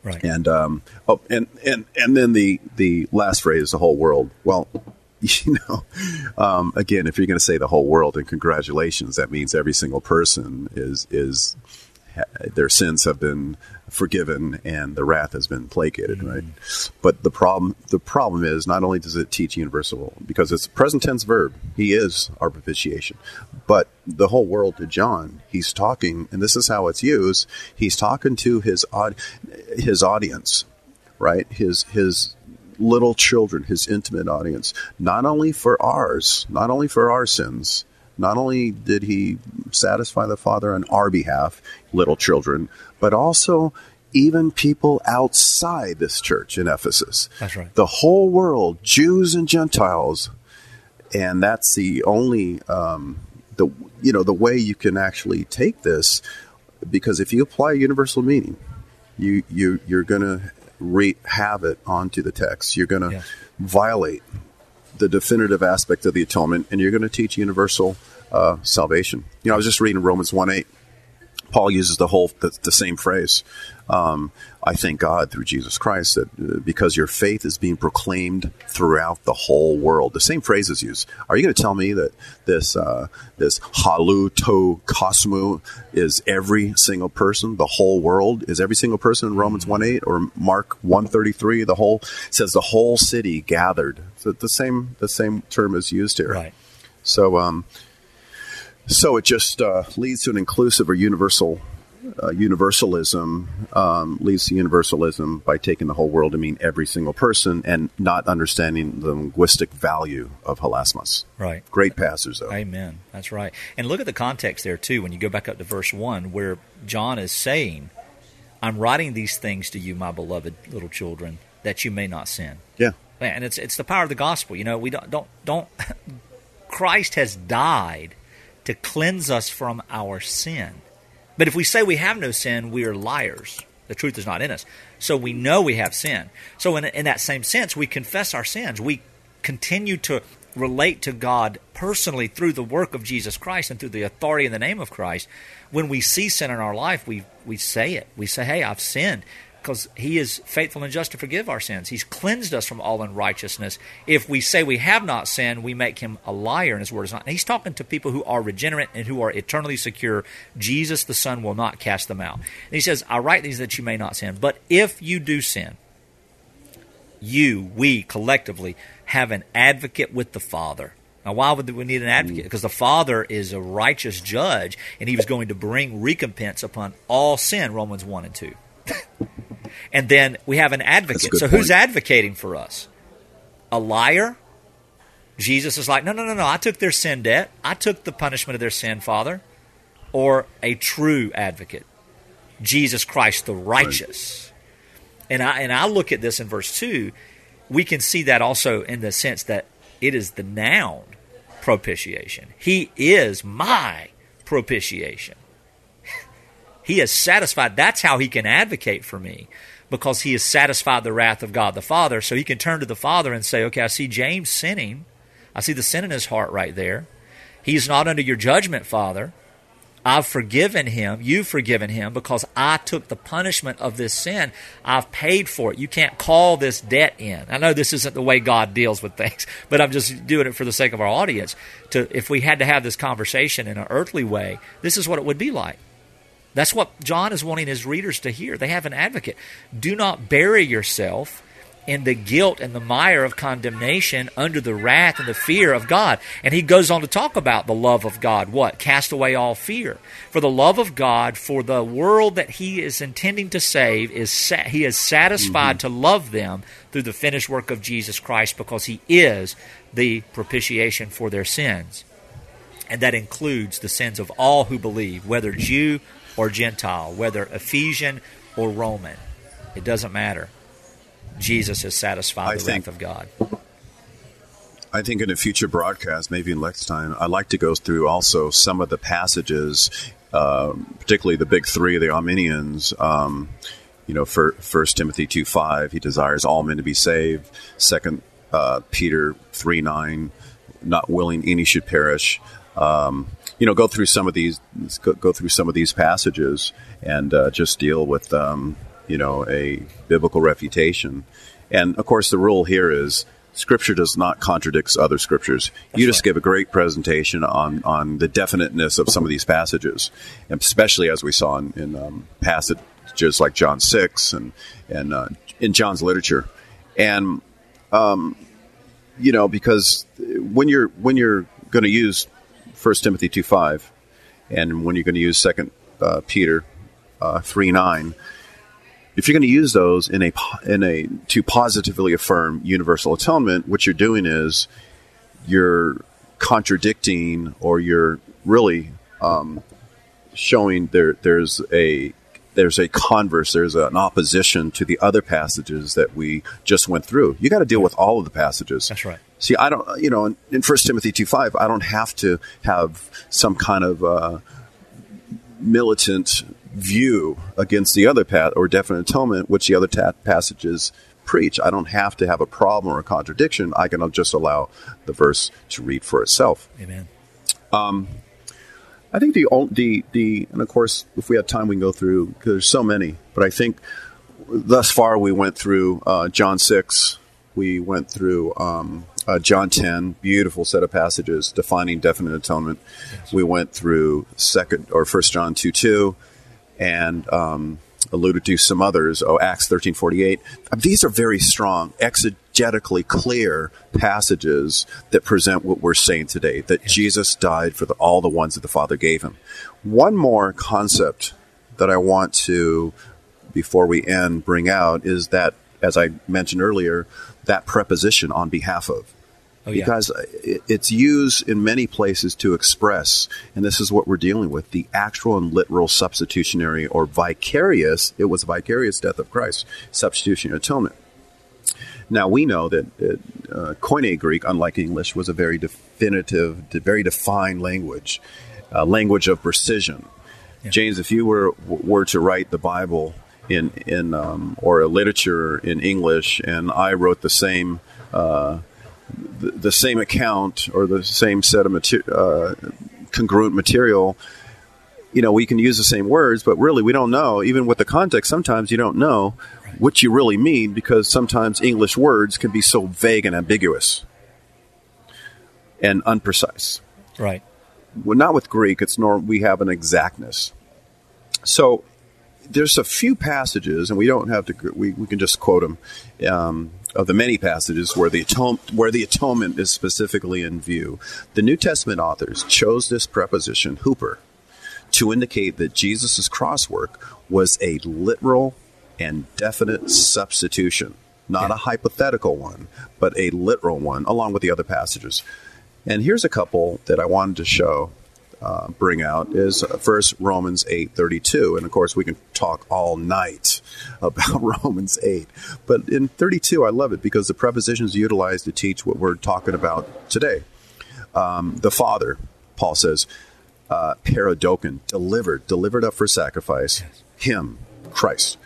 Right. And um, oh, and and and then the the last phrase, the whole world. Well, you know, um, again, if you're going to say the whole world, and congratulations, that means every single person is is their sins have been forgiven and the wrath has been placated, mm-hmm. right? But the problem the problem is not only does it teach universal because it's a present tense verb. He is our propitiation. But the whole world to John, he's talking and this is how it's used. He's talking to his his audience, right? His his little children, his intimate audience, not only for ours, not only for our sins, not only did he satisfy the Father on our behalf, little children, but also even people outside this church in Ephesus. That's right. The whole world, Jews and Gentiles, and that's the only um, the you know the way you can actually take this, because if you apply universal meaning, you you you're going to re- have it onto the text. You're going to yes. violate the definitive aspect of the atonement, and you're going to teach universal uh, salvation. You know, I was just reading Romans 1 8. Paul uses the whole the, the same phrase. Um, I thank God through Jesus Christ that uh, because your faith is being proclaimed throughout the whole world. The same phrase is used. Are you going to tell me that this uh, this halu to kosmu is every single person, the whole world? Is every single person in Romans one eight or Mark one thirty three? The whole says the whole city gathered. So the same the same term is used here. Right. So um, so it just uh, leads to an inclusive or universal uh, universalism um, leads to universalism by taking the whole world to mean every single person and not understanding the linguistic value of hilasmos. Right. Great passage, though. Amen. That's right. And look at the context there, too, when you go back up to verse 1, where John is saying, I'm writing these things to you, my beloved little children, that you may not sin. Yeah. And it's it's the power of the gospel. You know, we don't don't don't Christ has died to cleanse us from our sin. But if we say we have no sin, we are liars. The truth is not in us. So we know we have sin. So, in, in that same sense, we confess our sins. We continue to relate to God personally through the work of Jesus Christ and through the authority in the name of Christ. When we see sin in our life, we, we say it. We say, Hey, I've sinned because he is faithful and just to forgive our sins. He's cleansed us from all unrighteousness. If we say we have not sinned, we make him a liar and his word is not. And he's talking to people who are regenerate and who are eternally secure. Jesus the Son will not cast them out. And he says, I write these that you may not sin. But if you do sin, you, we collectively have an advocate with the Father. Now, why would we need an advocate? Mm. Because the Father is a righteous judge, and He was going to bring recompense upon all sin, Romans 1 and 2. And then we have an advocate. So point. who's advocating for us? A liar? Jesus is like, no, no, no, no. I took their sin debt. I took the punishment of their sin, Father. Or a true advocate, Jesus Christ the righteous. Right. And I and I look at this in verse two. We can see that also in the sense that it is the noun propitiation. He is my propitiation. he is satisfied. That's how he can advocate for me because he has satisfied the wrath of God the Father. So he can turn to the Father and say, Okay, I see James sinning. I see the sin in his heart right there. He's not under your judgment, Father. I've forgiven him. You've forgiven him because I took the punishment of this sin. I've paid for it. You can't call this debt in. I know this isn't the way God deals with things, but I'm just doing it for the sake of our audience. To if we had to have this conversation in an earthly way, this is what it would be like. That's what John is wanting his readers to hear. They have an advocate. Do not bury yourself in the guilt and the mire of condemnation under the wrath and the fear of God. And he goes on to talk about the love of God. What? Cast away all fear. For the love of God, for the world that he is intending to save, is sa- he is satisfied mm-hmm. to love them through the finished work of Jesus Christ because he is the propitiation for their sins. And that includes the sins of all who believe, whether Jew or Gentile, whether Ephesian or Roman. It doesn't matter. Jesus has satisfied the think, wrath of God. I think in a future broadcast, maybe in next time, I'd like to go through also some of the passages, uh, particularly the big three, the Arminians. Um, you know, for First Timothy two five, he desires all men to be saved. Second uh, Peter three nine, not willing any should perish. Um, you know, go through some of these, go, through some of these passages, and uh, just deal with um, you know, a biblical refutation. And of course, the rule here is Scripture does not contradict other scriptures. That's you just right. give a great presentation on, on the definiteness of some of these passages, and especially as we saw in, in um, passages like John six and and uh, in John's literature, and um, you know because when you're when you're going to use First Timothy two five, and when you're going to use Second uh, Peter uh, three nine, if you're going to use those in a in a to positively affirm universal atonement, what you're doing is you're contradicting or you're really um, showing there there's a there's a converse, there's an opposition to the other passages that we just went through. You got to deal with all of the passages. That's right. See, I don't, you know, in First Timothy two five, I don't have to have some kind of uh, militant view against the other path or definite atonement, which the other ta- passages preach. I don't have to have a problem or a contradiction. I can just allow the verse to read for itself. Amen. Um, I think the the the and of course, if we have time, we can go through because there's so many. But I think thus far we went through uh, John six, we went through um, uh, John 10, beautiful set of passages defining definite atonement. Yes. We went through second or First John 2 2 and um, alluded to some others. Oh, Acts 13 48. Um, these are very strong, exegetically clear passages that present what we're saying today that. Jesus died for the, all the ones that the Father gave him. One more concept that I want to, before we end, bring out is that, as I mentioned earlier, that preposition on behalf of. Oh, yeah. Because it's used in many places to express, and this is what we're dealing with the actual and literal substitutionary or vicarious, it was vicarious death of Christ, substitutionary atonement. Now we know that uh, Koine Greek, unlike English, was a very definitive, very defined language, a language of precision. Yeah. James, if you were were to write the Bible in in um, or a literature in English, and I wrote the same uh, the, the, same account or the same set of mater- uh, congruent material. You know, we can use the same words, but really we don't know. Even with the context, sometimes you don't know what you really mean because sometimes English words can be so vague and ambiguous and unprecise. Right. Well, not with Greek. It's nor we have an exactness. So there's a few passages, and we don't have to. We, we can just quote them um, of the many passages where the atone, where the atonement is specifically in view. The New Testament authors chose this preposition huper, to indicate that Jesus' cross work was a literal and definite substitution, not yeah. a hypothetical one, but a literal one, along with the other passages. And here's a couple that I wanted to show uh, bring out is first Romans 8:32 and of course we can talk all night about Romans 8 but in 32 I love it because the prepositions utilized to teach what we're talking about today. Um, the father Paul says uh, delivered delivered up for sacrifice him Christ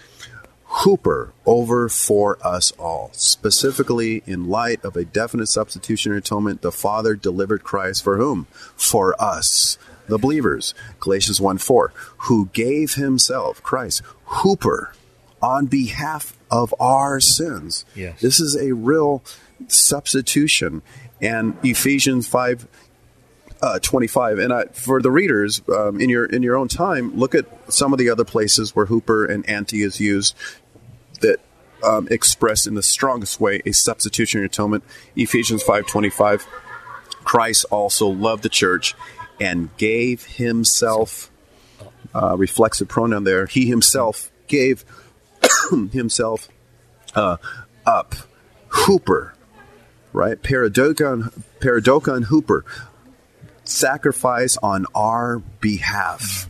huper over for us all. Specifically, in light of a definite substitutionary atonement, the Father delivered Christ for whom? For us, the believers. Galatians 1 4, who gave himself, Christ, Huper, on behalf of our sins. Yes. This is a real substitution. And Ephesians 5 uh, 25. And I, for the readers, um, in your in your own time, look at some of the other places where huper and anti is used um, express in the strongest way a substitutionary atonement. Ephesians 5:25. Christ also loved the church and gave himself. Uh, reflexive pronoun there. He himself gave himself uh, up. Huper, right? Paredoken, paredoken Huper sacrifice on our behalf,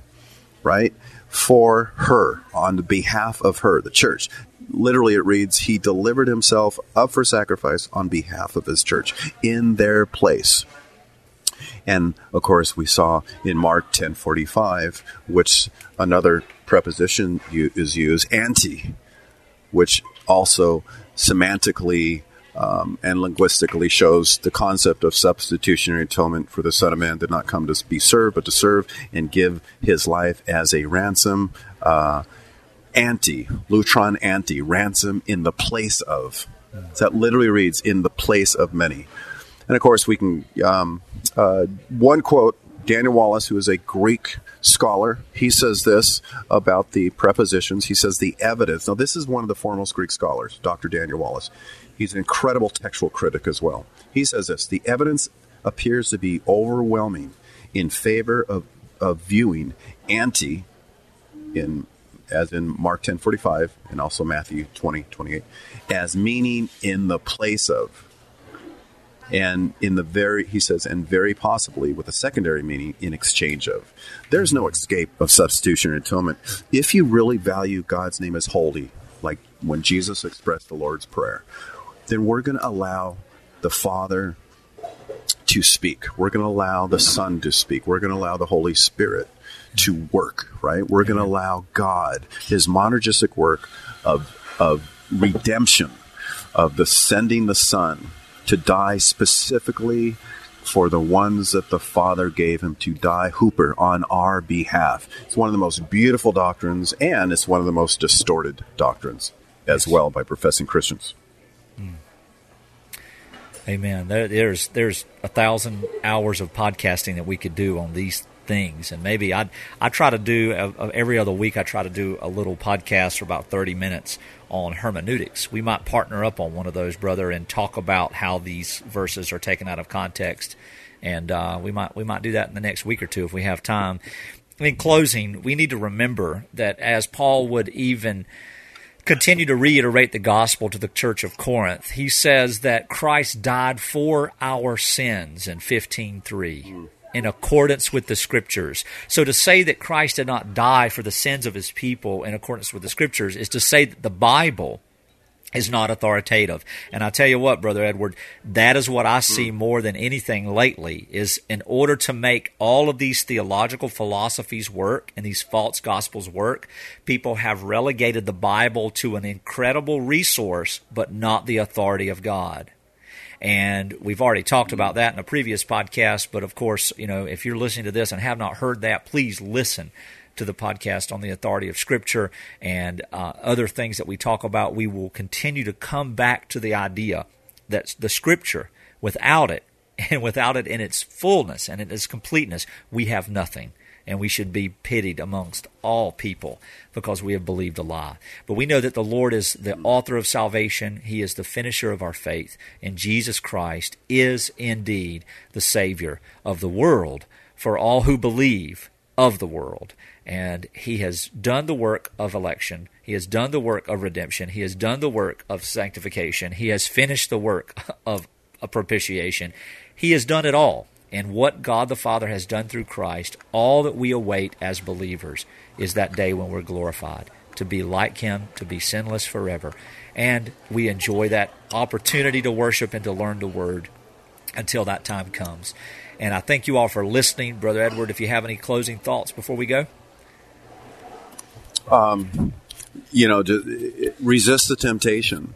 right? For her, on the behalf of her, the church. Literally, it reads, He delivered Himself up for sacrifice on behalf of His church in their place. And of course, we saw in Mark 10:45, which another preposition is used, anti, which also semantically um, and linguistically shows the concept of substitutionary atonement for the Son of Man did not come to be served, but to serve and give his life as a ransom. Uh, anti, lutron anti, ransom in the place of. So that literally reads, in the place of many. And of course, we can, um, uh, one quote, Daniel Wallace, who is a Greek scholar, he says this about the prepositions. He says the evidence. Now, this is one of the foremost Greek scholars, Dr. Daniel Wallace. He's an incredible textual critic as well. He says this the evidence appears to be overwhelming in favor of, of viewing anti in as in Mark 10:45 and also Matthew 20:28 as meaning in the place of and in the very he says and very possibly with a secondary meaning in exchange of there's no escape of substitution and atonement if you really value god's name as holy like when jesus expressed the lord's prayer then we're going to allow the Father to speak. We're going to allow the Son to speak. We're going to allow the Holy Spirit to work, right? We're going to mm-hmm. allow God, his monergistic work of, of redemption, of the sending the Son to die specifically for the ones that the Father gave him to die, Huper, on our behalf. It's one of the most beautiful doctrines, and it's one of the most distorted doctrines as well by professing Christians. Mm. Amen. There's there's a thousand hours of podcasting that we could do on these things, and maybe I I try to do uh, every other week. I try to do a little podcast for about thirty minutes on hermeneutics. We might partner up on one of those, brother, and talk about how these verses are taken out of context, and uh, we might we might do that in the next week or two if we have time. In closing, we need to remember that as Paul would even continue to reiterate the gospel to the church of Corinth. He says that Christ died for our sins in 15:3 in accordance with the scriptures. So to say that Christ did not die for the sins of his people in accordance with the scriptures is to say that the Bible is not authoritative. And I tell you what, Brother Edward, that is what I see more than anything lately is in order to make all of these theological philosophies work and these false gospels work, people have relegated the Bible to an incredible resource, but not the authority of God. And we've already talked about that in a previous podcast, but of course, you know, if you're listening to this and have not heard that, please listen to the podcast on the authority of Scripture and uh, other things that we talk about, we will continue to come back to the idea that the Scripture, without it, and without it in its fullness and in its completeness, we have nothing. And we should be pitied amongst all people because we have believed a lie. But we know that the Lord is the author of salvation. He is the finisher of our faith. And Jesus Christ is indeed the Savior of the world for all who believe of the world and he has done the work of election. He has done the work of redemption. He has done the work of sanctification. He has finished the work of propitiation. He has done it all. And what God the Father has done through Christ, all that we await as believers is that day when we're glorified, to be like Him, to be sinless forever. And we enjoy that opportunity to worship and to learn the Word until that time comes. And I thank you all for listening. Brother Edward, if you have any closing thoughts before we go um, you know, resist the temptation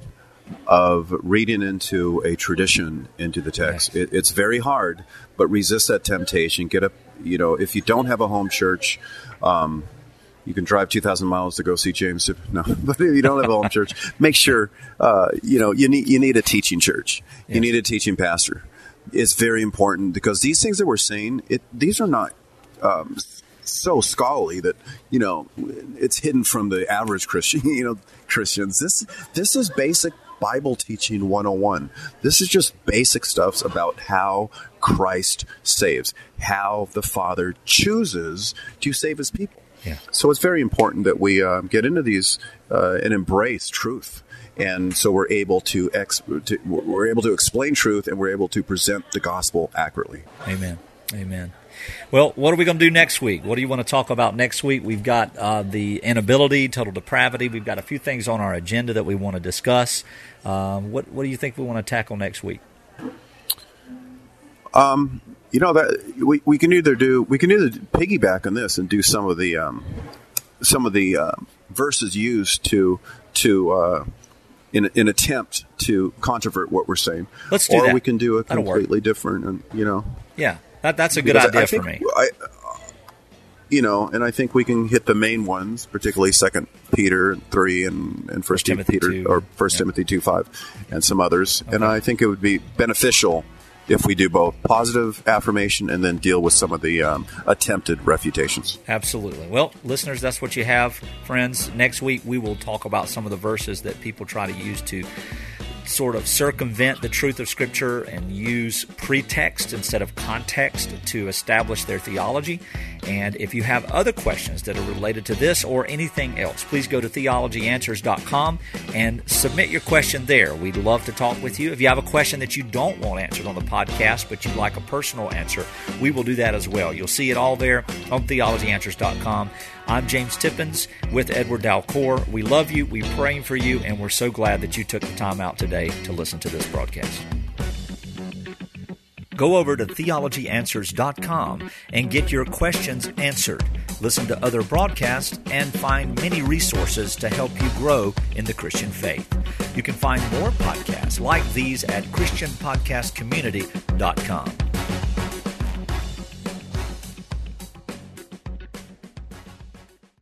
of reading into a tradition into the text. It, it's very hard, but resist that temptation. Get up, you know, if you don't have a home church, um, you can drive 2,000 miles to go see James. No, but if you don't have a home church, make sure, uh, you know, you need, you need a teaching church. Yes. You need a teaching pastor It's very important because these things that we're saying, it these are not um, so scholarly that you know it's hidden from the average Christian. You know, Christians. This this is basic Bible teaching 101. This is just basic stuff about how Christ saves, how the Father chooses to save His people. Yeah. So it's very important that we uh, get into these uh, and embrace truth and so we're able to, ex- to, we're able to explain truth and we're able to present the gospel accurately amen amen well, what are we going to do next week? What do you want to talk about next week? We've got uh, the inability, total depravity. We've got a few things on our agenda that we want to discuss. Um, what What do you think we want to tackle next week? Um, you know that we, we can either do we can either piggyback on this and do some of the um, some of the uh, verses used to to uh, in an attempt to controvert what we're saying. Let's do or that. we can do a completely different, and you know, Yeah, that, that's a good because idea I for me. I, you know, and I think we can hit the main ones, particularly Second Peter three and and First Timothy Peter 2, or First yeah. Timothy two five, and some others. And I think it would be beneficial if we do both positive affirmation and then deal with some of the um, attempted refutations. Absolutely. Well, listeners, that's what you have, friends. Next week, we will talk about some of the verses that people try to use to sort of circumvent the truth of Scripture and use pretext instead of context to establish their theology. And if you have other questions that are related to this or anything else, please go to theologyanswers.com and submit your question there. We'd love to talk with you. If you have a question that you don't want answered on the podcast, but you'd like a personal answer, we will do that as well. You'll see it all there on theologyanswers.com. I'm James Tippins with Edward Dalcour. We love you, we're praying for you, and we're so glad that you took the time out today to listen to this broadcast. Go over to theologyanswers.com and get your questions answered. Listen to other broadcasts and find many resources to help you grow in the Christian faith. You can find more podcasts like these at ChristianPodcastCommunity.com.